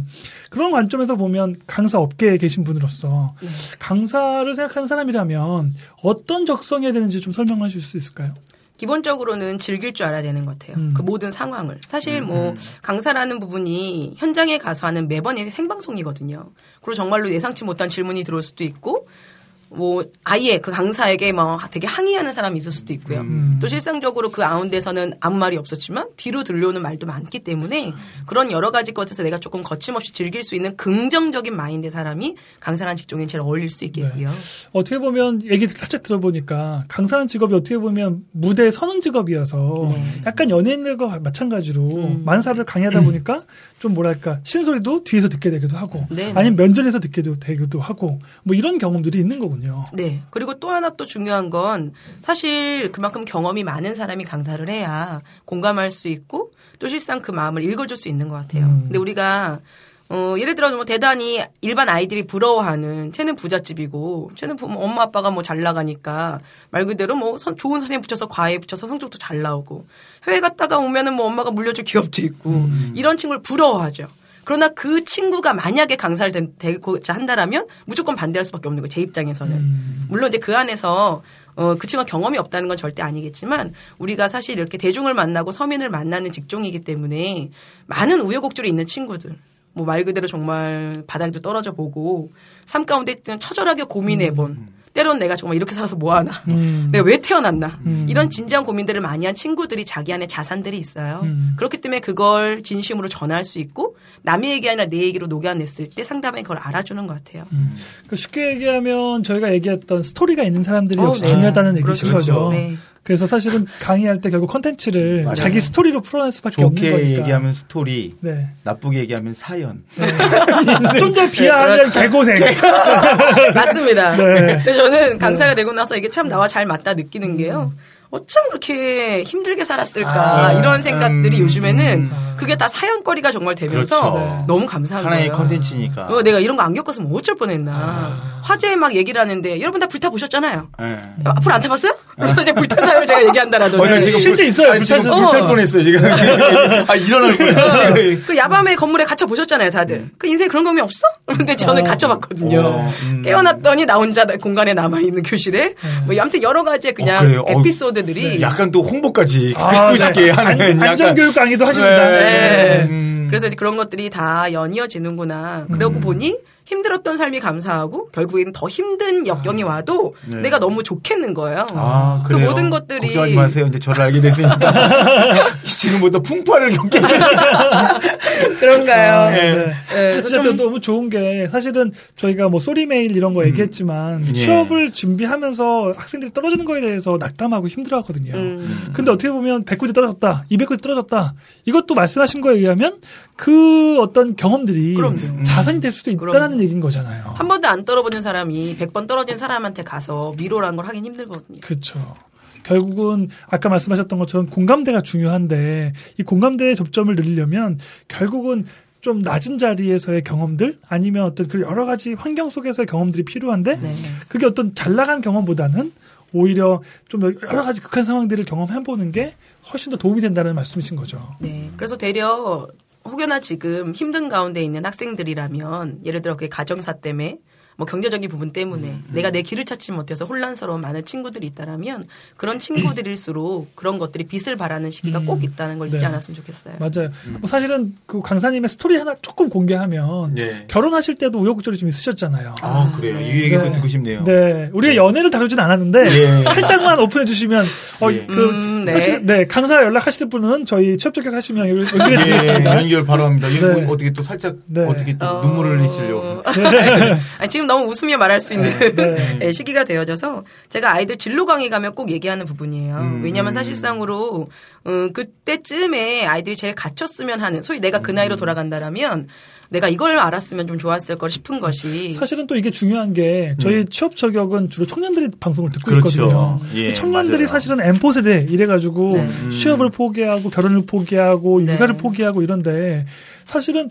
그런 관점에서 보면 강사 업계에 계신 분으로서 네. 강사를 생각하는 사람이라면 어떤 적성해야 되는지 좀 설명해 주실 수 있을까요? 기본적으로는 즐길 줄 알아야 되는 것 같아요. 음. 그 모든 상황을. 사실 뭐 강사라는 부분이 현장에 가서 하는 매번의 생방송이거든요. 그리고 정말로 예상치 못한 질문이 들어올 수도 있고 뭐 아예 그 강사에게 뭐 되게 항의하는 사람이 있을 수도 있고요. 음. 또 실상적으로 그 가운데서는 아무 말이 없었지만 뒤로 들려오는 말도 많기 때문에 그런 여러 가지 것에서 내가 조금 거침없이 즐길 수 있는 긍정적인 마인드 사람이 강사라는 직종에 제일 어울릴 수 있겠고요. 어떻게 보면 얘기 살짝 들어보니까 강사라는 직업이 어떻게 보면 무대에 서는 직업이어서 네. 약간 연예인들과 마찬가지로 음. 많은 사람들 강의하다 보니까 좀 뭐랄까 신소리도 뒤에서 듣게 되기도 하고 네, 네. 아니면 면전에서 듣게 되기도 하고 뭐 이런 경험들이 있는 거군요. 네. 그리고 또 하나 또 중요한 건 사실 그만큼 경험이 많은 사람이 강사를 해야 공감할 수 있고 또 실상 그 마음을 읽어줄 수 있는 것 같아요. 음. 근데 우리가 어, 예를 들어 뭐 대단히 일반 아이들이 부러워하는 쟤는 부잣집이고 쟤는 부모, 엄마 아빠가 뭐 잘 나가니까 말 그대로 뭐 선- 좋은 선생님 붙여서 과외 붙여서 성적도 잘 나오고 해외 갔다가 오면은 뭐 엄마가 물려줄 기업도 있고 음. 이런 친구를 부러워하죠. 그러나 그 친구가 만약에 강사를 된- 되고자 한다라면 무조건 반대할 수밖에 없는 거예요. 제 입장에서는. 음. 물론 이제 그 안에서 어, 그 친구가 경험이 없다는 건 절대 아니겠지만 우리가 사실 이렇게 대중을 만나고 서민을 만나는 직종이기 때문에 많은 우여곡절이 있는 친구들 뭐말 그대로 정말 바닥에도 떨어져 보고 삶 가운데 처절하게 고민해 본 때론 내가 정말 이렇게 살아서 뭐 하나 음. 내가 왜 태어났나 음. 이런 진지한 고민들을 많이 한 친구들이 자기 안에 자산들이 있어요. 음. 그렇기 때문에 그걸 진심으로 전할 수 있고 남의 얘기 아니라 내 얘기로 녹여냈을 때 상대방이 그걸 알아주는 것 같아요. 그 쉽게 얘기하면 저희가 얘기했던 스토리가 있는 사람들이 어, 역시 네. 중요하다는 얘기신 그렇죠. 네. 그래서 사실은 강의할 때 결국 컨텐츠를 맞아요. 자기 스토리로 풀어낼 수밖에 없는 좋게 거니까. 얘기하면 스토리, 네. 나쁘게 얘기하면 사연. 좀더 비하하면 그렇죠. 개고생. 맞습니다. 네. 근데 저는 강사가 되고 나서 이게 참 나와 잘 맞다 느끼는 게요. 어쩜 그렇게 힘들게 살았을까 아, 이런 생각들이 음, 요즘에는 음. 그게 다 사연거리가 정말 되면서 그렇죠. 네. 너무 감사한 하나의 거예요. 컨텐츠니까. 어, 내가 이런 거 안 겪었으면 어쩔 뻔했나. 아. 화재 막 얘기를 하는데 여러분 다 불타 보셨잖아요. 예. 앞으로 안 타봤어요? 그래서 이제 불타 사연을 제가 얘기한다라든지. 어, 나 지금 실제 불- 있어요, 아니, 지금 불타서. 불탈 어. 뻔했어 지금. 아 일어날 뻔했어. 그 야밤에 건물에 갇혀 보셨잖아요, 다들. 그 인생 그런 경험이 없어? 근데 저는 갇혀봤거든요. 어, 음. 깨어났더니 나 혼자 공간에 남아 있는 교실에 뭐 아무튼 여러 가지의 그냥 어, 그래요? 어, 에피소드들이 약간 또 홍보까지 아, 듣고 싶게 네. 하는 안- 약간 안전 교육 강의도 하십니다. 네. 음. 그래서 그런 것들이 다 연이어지는구나. 그러고 보니 힘들었던 삶이 감사하고 결국에는 더 힘든 역경이 와도 네. 내가 너무 좋겠는 거예요. 아, 그? 모든 것들이 걱정하지 마세요. 이제 저를 알게 됐으니까 지금부터 풍파를 겪게 될 그런가요? 네. 네, 그래서 진짜 좀- 또 너무 좋은 게 사실은 저희가 뭐 소리 메일 이런 거 얘기했지만 예. 취업을 준비하면서 학생들이 떨어지는 거에 대해서 낙담하고 힘들어하거든요. 음. 근데 어떻게 보면 100군데 떨어졌다, 200군데 떨어졌다. 이것도 말씀하신 거에 의하면 그 어떤 경험들이 그럼요. 자산이 될 수도 있다는 그럼요. 얘기인 거잖아요. 한 번도 안 떨어보는 사람이 100번 떨어진 사람한테 가서 위로라는 걸 하긴 힘들거든요. 그렇죠. 결국은 아까 말씀하셨던 것처럼 공감대가 중요한데 이 공감대의 접점을 늘리려면 결국은 좀 낮은 자리에서의 경험들 아니면 어떤 그 여러 가지 환경 속에서의 경험들이 필요한데 네. 그게 어떤 잘 나간 경험보다는 오히려 좀 여러 가지 극한 상황들을 경험해 보는 게 훨씬 더 도움이 된다는 말씀이신 거죠. 네. 그래서 되려 혹여나 지금 힘든 가운데 있는 학생들이라면 예를 들어 그 가정사 때문에 뭐 경제적인 부분 때문에 내가 내 길을 찾지 못해서 혼란스러운 많은 친구들이 있다라면 그런 친구들일수록 그런 것들이 빛을 발하는 시기가 음. 꼭 있다는 걸 잊지 네. 않았으면 좋겠어요. 맞아요. 뭐 사실은 그 강사님의 스토리 하나 조금 공개하면 네. 결혼하실 때도 우여곡절이 좀 있으셨잖아요. 아 그래요. 네. 이 얘기 또 네. 듣고 싶네요. 네, 우리가 연애를 다루진 않았는데 예. 살짝만 오픈해 주시면 어, 예. 그 음, 네. 사실 네 강사 연락하실 분은 저희 취업 적격하시면 연- 연결해 예, 드리겠습니다. 연결 바로 합니다. 이거 네. 뭐 어떻게 또 살짝 네. 어떻게 또 어. 눈물을 흘리시려고. 아니, 지금 너무 웃으며 말할 수 있는 네. 네, 시기가 되어져서 제가 아이들 진로 강의 가면 꼭 얘기하는 부분이에요. 음. 왜냐하면 사실상으로 음, 그때쯤에 아이들이 제일 갇혔으면 하는 소위 내가 그 나이로 돌아간다라면 내가 이걸 알았으면 좀 좋았을 걸 싶은 것이 사실은 또 이게 중요한 게 저희 취업 저격은 주로 청년들이 방송을 듣고 음. 그렇죠. 있거든요. 예, 이 청년들이 맞아요. 사실은 N포 세대 이래가지고 네. 취업을 포기하고 결혼을 포기하고 네. 육아를 포기하고 이런데 사실은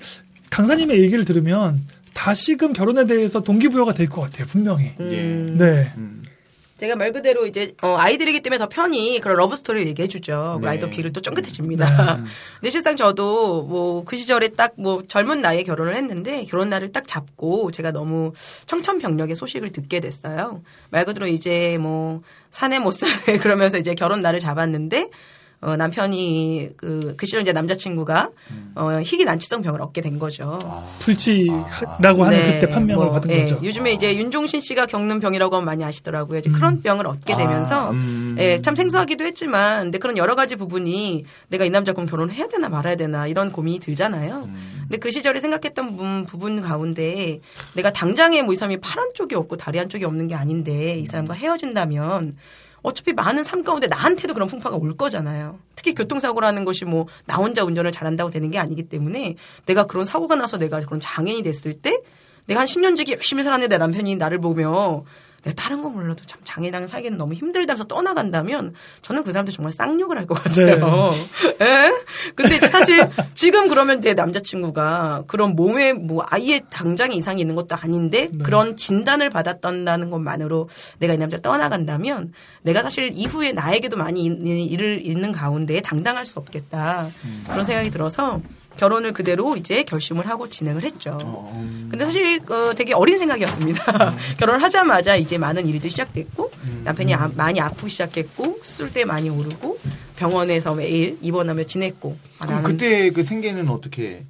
강사님의 얘기를 들으면 다시금 결혼에 대해서 동기부여가 될 것 같아요, 분명히. 음. 네. 음. 제가 말 그대로 이제 어, 아이들이기 때문에 더 편히 그런 러브 스토리를 얘기해 주죠. 네. 아이들 귀를 또 쫑긋해집니다. 근데 실상 저도 뭐 그 시절에 딱 뭐 젊은 나이에 결혼을 했는데 결혼 날을 딱 잡고 제가 너무 청천벽력의 소식을 듣게 됐어요. 말 그대로 이제 뭐 사내 못 사내 그러면서 이제 결혼 날을 잡았는데 어, 남편이 그, 그 시절 이제 남자친구가 어, 희귀 난치성 병을 얻게 된 거죠. 불치라고 하는 네, 그때 판명을 뭐, 받은 예, 거죠. 요즘에 이제 윤종신 씨가 겪는 병이라고 하면 많이 아시더라고요. 이제 크론 병을 얻게 되면서 아, 음. 예, 참 생소하기도 했지만 근데 그런 여러 가지 부분이 내가 이 남자 그럼 결혼해야 되나 말아야 되나 이런 고민이 들잖아요. 음. 근데 그 시절에 생각했던 부분, 부분 가운데 내가 당장에 뭐 이 사람이 팔 한 쪽이 없고 다리 한 쪽이 없는 게 아닌데 이 사람과 헤어진다면 어차피 많은 삶 가운데 나한테도 그런 풍파가 올 거잖아요. 특히 교통사고라는 것이 뭐 나 혼자 운전을 잘한다고 되는 게 아니기 때문에 내가 그런 사고가 나서 내가 그런 장애인이 됐을 때 내가 한 10년 지기 열심히 살았는데 내 남편이 나를 보며 내가 다른 건 몰라도 참 장애인이랑 살기는 너무 힘들다면서 떠나간다면 저는 그 사람한테 정말 쌍욕을 할 것 같아요. 예? 근데 사실 지금 그러면 내 남자친구가 그런 몸에 뭐 아예 당장에 이상이 있는 것도 아닌데 그런 진단을 받았다는 것만으로 내가 이 남자를 떠나간다면 내가 사실 이후에 나에게도 많이 이- 일을 있는 가운데 당당할 수 없겠다. 그런 생각이 들어서 결혼을 그대로 이제 결심을 하고 진행을 했죠. 근데 사실 어, 되게 어린 생각이었습니다. 결혼을 하자마자 이제 많은 일들이 시작됐고 남편이 아- 많이 아프기 시작했고 수술대 많이 오르고 병원에서 매일 입원하며 지냈고. 아, 그럼 그때 그 생계는 어떻게?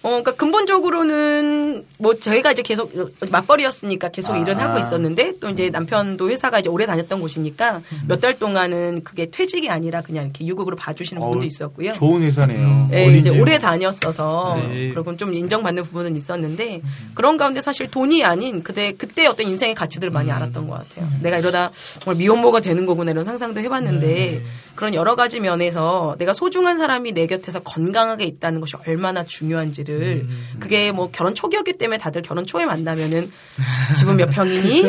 어, 그러니까 근본적으로는 뭐 저희가 이제 계속 맞벌이였으니까 계속 아. 일은 하고 있었는데 또 이제 남편도 회사가 이제 오래 다녔던 곳이니까 몇 달 동안은 그게 퇴직이 아니라 그냥 이렇게 유급으로 봐주시는 어우, 있었고요. 좋은 회사네요. 예, 어딘지. 이제 오래 다녔어서 네. 그리고 좀 인정받는 부분은 있었는데 그런 가운데 사실 돈이 아닌 그때 그때 어떤 인생의 가치들을 많이 알았던 것 같아요. 내가 이러다 정말 미혼모가 되는 거구나 이런 상상도 해봤는데 그런 여러 가지 면에서 내가 소중한 사람이 내 곁에서 건강하게 있다는 것이 얼마나 중요한지를 그게 뭐 결혼 초기였기 때문에 다들 결혼 초에 만나면은 집은 몇 평이니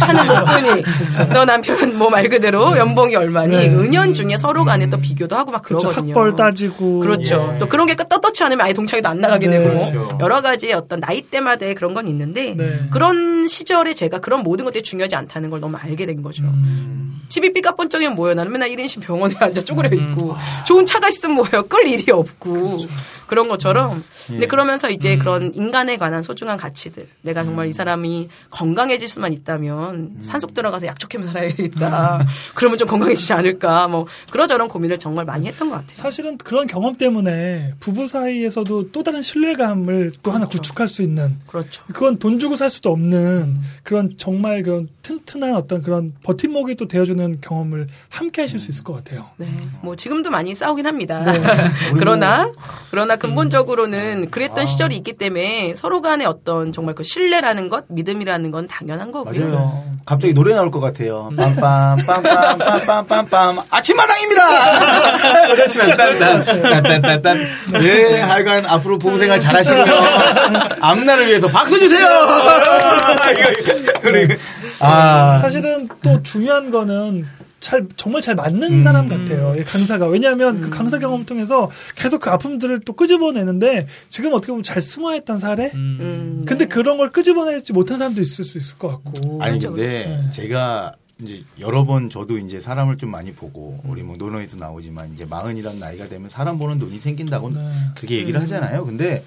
차는 몇 분이 너 남편은 뭐 말 그대로 연봉이 얼마니 네. 은연 중에 서로 간에 또 비교도 하고 막 그렇죠. 그러거든요. 학벌 따지고. 그렇죠. 예. 또 그런 게 떳떳치 않으면 아예 동창회도 안 나가게 네. 되고 그렇죠. 여러 가지 어떤 나이대마다의 그런 건 있는데 네. 그런 시절에 제가 그런 모든 것들이 중요하지 않다는 걸 너무 알게 된 거죠. 음. 집이 삐까뻔쩍이면 뭐예요? 나는 맨날 1인실 병원에 앉아 쪼그려 있고 좋은 차가 있으면 뭐예요? 끌 일이 없고 그런 것처럼 근데 그러면서 이제 그런 인간에 관한 소중한 가치들 내가 정말 이 사람이 건강해질 수만 있다면 산속 들어가서 약초캐면 살아야겠다. 그러면 좀 건강해지지 않을까 뭐 그러저런 고민을 정말 많이 했던 것 같아요. 사실은 그런 경험 때문에 부부 사이에서도 또 다른 신뢰감을 또 하나 그렇죠. 구축할 수 있는 그렇죠. 그건 돈 주고 살 수도 없는 그런 정말 그런 튼튼한 어떤 그런 버팀목이 또 되어주는 경험을 함께 하실 수 있을 것 같아요. 네, 뭐 지금도 많이 싸우긴 합니다. 네. 그러나 그러나 근본적으로는 그랬던 시절이 있기 때문에 서로 간의 어떤 정말 그 신뢰라는 것, 믿음이라는 건 당연한 거고요. 맞아요. 갑자기 노래 나올 것 같아요. 빰빰 빰빰 빰빰 빰빰 아침마당입니다. 딴딴딴딴딴딴. 예, 하여간 앞으로 부부 생활 잘하시고요. 앞날을 위해서 박수 주세요. 이거, 이거, 그리고 아 사실은 또 중요한 거는 잘 정말 잘 맞는 음. 사람 같아요. 이 강사가 왜냐하면 그 강사 경험 을 통해서 계속 그 아픔들을 또 끄집어내는데 지금 어떻게 보면 잘 승화했던 사례. 음. 음, 근데 그런 걸 끄집어내지 못한 사람도 있을 수 있을 것 같고. 아니 그렇죠, 근데 그렇죠. 제가 이제 여러 번 저도 이제 사람을 좀 많이 보고 우리 뭐 노노에도 나오지만 이제 마흔이란 나이가 되면 사람 보는 눈이 생긴다고 네. 그렇게 얘기를 하잖아요. 근데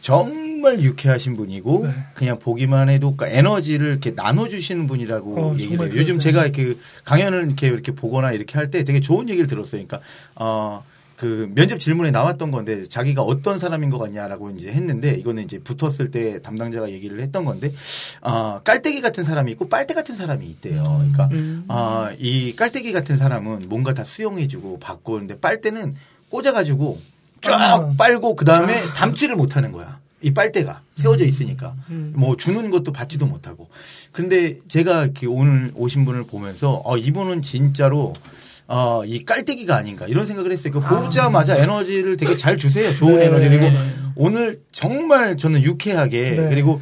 정말 유쾌하신 분이고 네. 그냥 보기만 해도 그러니까 에너지를 이렇게 나눠주시는 분이라고 어, 얘기를 해요. 요즘 그러세요. 제가 이렇게 강연을 이렇게 이렇게 보거나 이렇게 할 때 되게 좋은 얘기를 들었어요. 그러니까 어. 그 면접 질문에 나왔던 건데 자기가 어떤 사람인 것 같냐라고 이제 했는데 이거는 이제 붙었을 때 담당자가 얘기를 했던 건데 어, 깔때기 같은 사람이 있고 빨대 같은 사람이 있대요. 그러니까 음. 어, 이 깔때기 같은 사람은 뭔가 다 수용해주고 받고 근데 빨대는 꽂아가지고 쫙 아. 빨고 그 다음에 담지를 못하는 거야. 이 빨대가 세워져 있으니까 음. 뭐 주는 것도 받지도 못하고. 근데 제가 오늘 오신 분을 보면서 어, 이분은 진짜로 어, 이 깔때기가 아닌가 이런 생각을 했어요. 그 보자마자 에너지를 되게 잘 주세요. 좋은 네. 에너지 그리고 오늘 정말 저는 유쾌하게 네. 그리고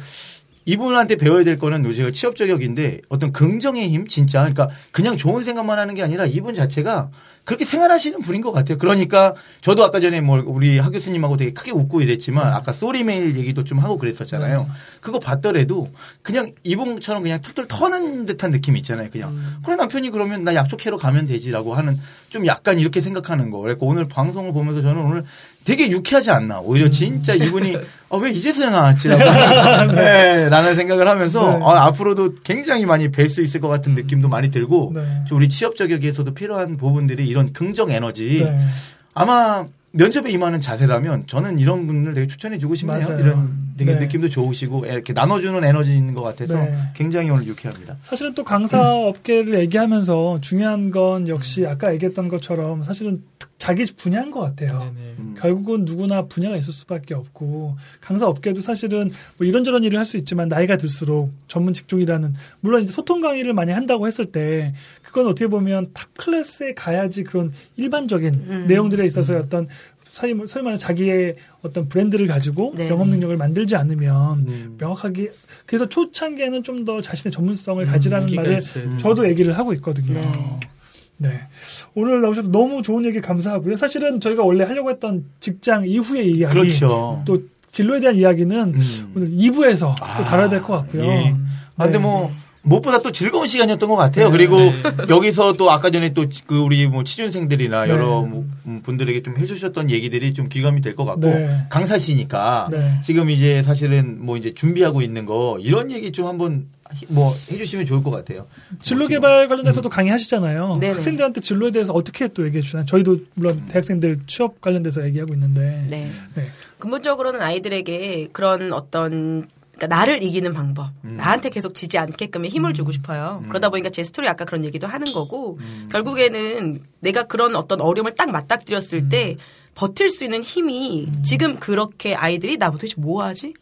이분한테 배워야 될 거는 요새 취업 저격인데 어떤 긍정의 힘 진짜 그러니까 그냥 좋은 생각만 하는 게 아니라 이분 자체가 그렇게 생활하시는 분인 것 같아요. 그러니까 저도 아까 전에 뭐 우리 하 교수님하고 되게 크게 웃고 이랬지만 아까 sorry 메일 얘기도 좀 하고 그랬었잖아요. 네. 그거 봤더라도 그냥 이분처럼 그냥 툭툭 터는 듯한 느낌이 있잖아요. 그냥 음. 그래 남편이 그러면 나 약속해로 가면 되지라고 하는 좀 약간 이렇게 생각하는 거. 그래서 오늘 방송을 보면서 저는 오늘 되게 유쾌하지 않나. 오히려 진짜 이분이 아, 왜 이제서야 나왔지라고 네, 라는 생각을 하면서 네. 아, 앞으로도 굉장히 많이 뵐 수 있을 것 같은 느낌도 많이 들고 네. 좀 우리 취업 저격에서도 필요한 부분들이 이런 긍정 에너지 네. 아마 면접에 임하는 자세라면 저는 이런 분들 되게 추천해 주고 싶네요. 맞아요. 이런 되게 네. 느낌도 좋으시고 이렇게 나눠주는 에너지 있는 것 같아서 네. 굉장히 오늘 유쾌합니다. 사실은 또 강사 업계를 얘기하면서 중요한 건 역시 아까 얘기했던 것처럼 사실은 특- 자기 분야인 것 같아요. 네네. 음. 결국은 누구나 분야가 있을 수밖에 없고 강사 업계도 사실은 뭐 이런저런 일을 할 수 있지만 나이가 들수록 전문 직종이라는 물론 이제 소통 강의를 많이 한다고 했을 때 그건 어떻게 보면 탑 클래스에 가야지 그런 일반적인 음. 내용들에 있어서의 어떤 소위 말- 소위 말하는 자기의 어떤 브랜드를 가지고 네. 영업 능력을 만들지 않으면 음. 명확하게 그래서 초창기에는 좀 더 자신의 전문성을 가지라는 인기가 말을 음. 저도 얘기를 하고 있거든요. 네. 네. 오늘 나오셔서 너무 좋은 얘기 감사하고요. 사실은 저희가 원래 하려고 했던 직장 이후의 이야기, 그렇죠. 또 진로에 대한 이야기는 음. 오늘 2부에서 아, 또 다뤄야 될 것 같고요. 예. 아, 근데 네. 뭐 무엇보다 또 즐거운 시간이었던 것 같아요. 네. 그리고 네. 여기서 또 아까 전에 또 그 우리 뭐 취준생들이나 네. 여러 뭐 음, 분들에게 좀 해주셨던 얘기들이 좀 귀감이 될 것 같고 네. 강사시니까 네. 지금 이제 사실은 뭐 이제 준비하고 있는 거 이런 얘기 좀 한번 뭐 해주시면 좋을 것 같아요. 진로 뭐. 개발 관련돼서도 강의하시잖아요. 네네. 학생들한테 진로에 대해서 어떻게 또 얘기해 주나요? 저희도 물론 대학생들 취업 관련돼서 얘기하고 있는데. 네. 네. 근본적으로는 아이들에게 그런 어떤 그러니까 나를 이기는 방법, 음. 나한테 계속 지지 않게끔의 힘을 주고 싶어요. 음. 그러다 보니까 제 스토리 아까 그런 얘기도 하는 거고 음. 결국에는 내가 그런 어떤 어려움을 딱 맞닥뜨렸을 때 버틸 수 있는 힘이 지금 그렇게 아이들이 나 도대체 뭐 하지?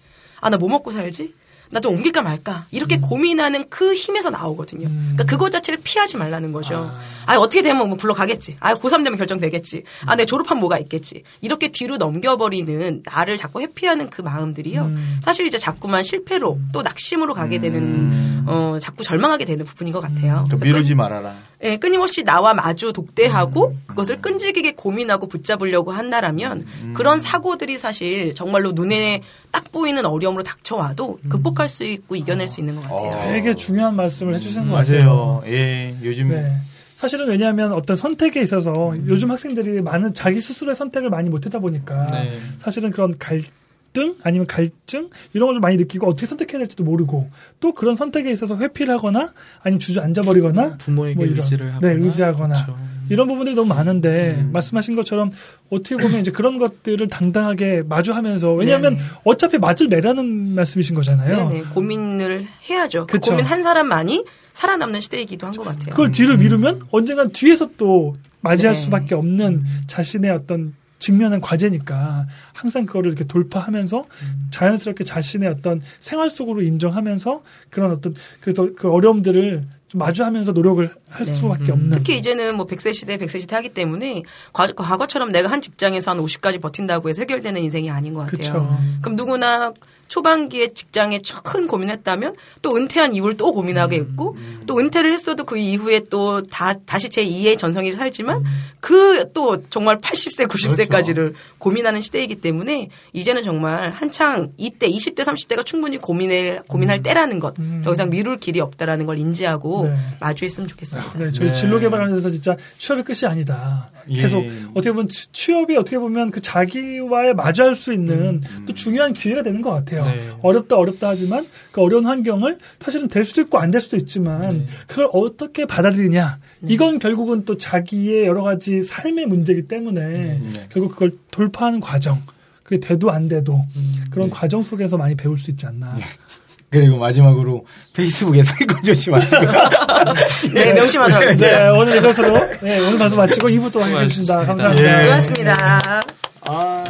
아 나 뭐 먹고 살지? 나 좀 옮길까 말까? 이렇게 고민하는 그 힘에서 나오거든요. 그러니까 그거 자체를 피하지 말라는 거죠. 아, 어떻게 되면 뭐 굴러가겠지. 아, 고3 되면 결정되겠지. 아, 내 졸업한 뭐가 있겠지. 이렇게 뒤로 넘겨버리는 나를 자꾸 회피하는 그 마음들이요. 음. 사실 이제 자꾸만 실패로 또 낙심으로 가게 되는, 음. 어, 자꾸 절망하게 되는 부분인 것 같아요. 좀 그래서 미루지 말아라. 예, 끊임없이 나와 마주 독대하고 음. 그것을 끈질기게 고민하고 붙잡으려고 한다라면 음. 그런 사고들이 사실 정말로 눈에 딱 보이는 어려움으로 닥쳐와도 극복 할 수 있고 이겨낼 수 있는 것 같아요. 음. 어. 되게 중요한 말씀을 해주신 것 맞아요. 같아요. 예, 요즘 네. 사실은 왜냐하면 어떤 선택에 있어서 요즘 학생들이 많은 자기 스스로의 선택을 많이 못하다 보니까 네. 사실은 그런 갈 등 아니면 갈증 이런 걸 많이 느끼고 어떻게 선택해야 될지도 모르고 또 그런 선택에 있어서 회피를 하거나 아니면 주저앉아 버리거나 부모에게 뭐 이런, 의지를 하거나 네, 의지하거나. 그렇죠. 이런 부분들이 너무 많은데 음. 말씀하신 것처럼 어떻게 보면 이제 그런 것들을 당당하게 마주하면서 왜냐하면 네네. 어차피 맞을 매라는 말씀이신 거잖아요. 네네 고민을 해야죠. 그. 고민 한 사람만이 살아남는 시대이기도 한 것 같아요. 그걸 뒤를 미루면 언젠간 뒤에서 또 맞이할 네. 수밖에 없는 자신의 어떤 직면한 과제니까 항상 그거를 이렇게 돌파하면서 자연스럽게 자신의 어떤 생활 속으로 인정하면서 그런 어떤 그래서 그 어려움들을 좀 마주하면서 노력을 할 네. 수밖에 음. 없는 특히 이제는 뭐 100세 시대, 100세 시대 하기 때문에 과, 과거처럼 내가 한 직장에서 한 50까지 버틴다고 해서 해결되는 인생이 아닌 것 같아요. 그쵸. 그럼 누구나 초반기에 직장에 큰 고민했다면 또 은퇴한 이후를 또 고민하게 있고 또 은퇴를 했어도 그 이후에 또 다, 다시 제 2의 전성기를 살지만 그 또 정말 80세, 90세까지를 고민하는 시대이기 때문에 이제는 정말 한창 이때 20대, 30대가 충분히 고민을, 고민할 때라는 것. 음. 더 이상 미룰 길이 없다라는 걸 인지하고 네. 마주했으면 좋겠습니다. 네, 저희 네. 진로 개발하면서 진짜 취업이 끝이 아니다. 예. 계속 어떻게 보면 치- 취업이 어떻게 보면 그 자기와의 마주할 수 있는 또 중요한 기회가 되는 것 같아요. 네. 어렵다 어렵다 하지만 그 어려운 환경을 사실은 될 수도 있고 안 될 수도 있지만 네. 그걸 어떻게 받아들이냐 이건 결국은 또 자기의 여러 가지 삶의 문제이기 때문에 네. 결국 그걸 돌파하는 과정 그게 돼도 안 돼도 그런 네. 과정 속에서 많이 배울 수 있지 않나. 그리고 마지막으로 페이스북에 사기꾼 조심하시고 네, 명심하도록 하겠습니다. 네, 오늘 이것으로 네, 오늘 방송 마치고 2부 또 하겠습니다. 감사합니다. 예. 수고하셨습니다. 아.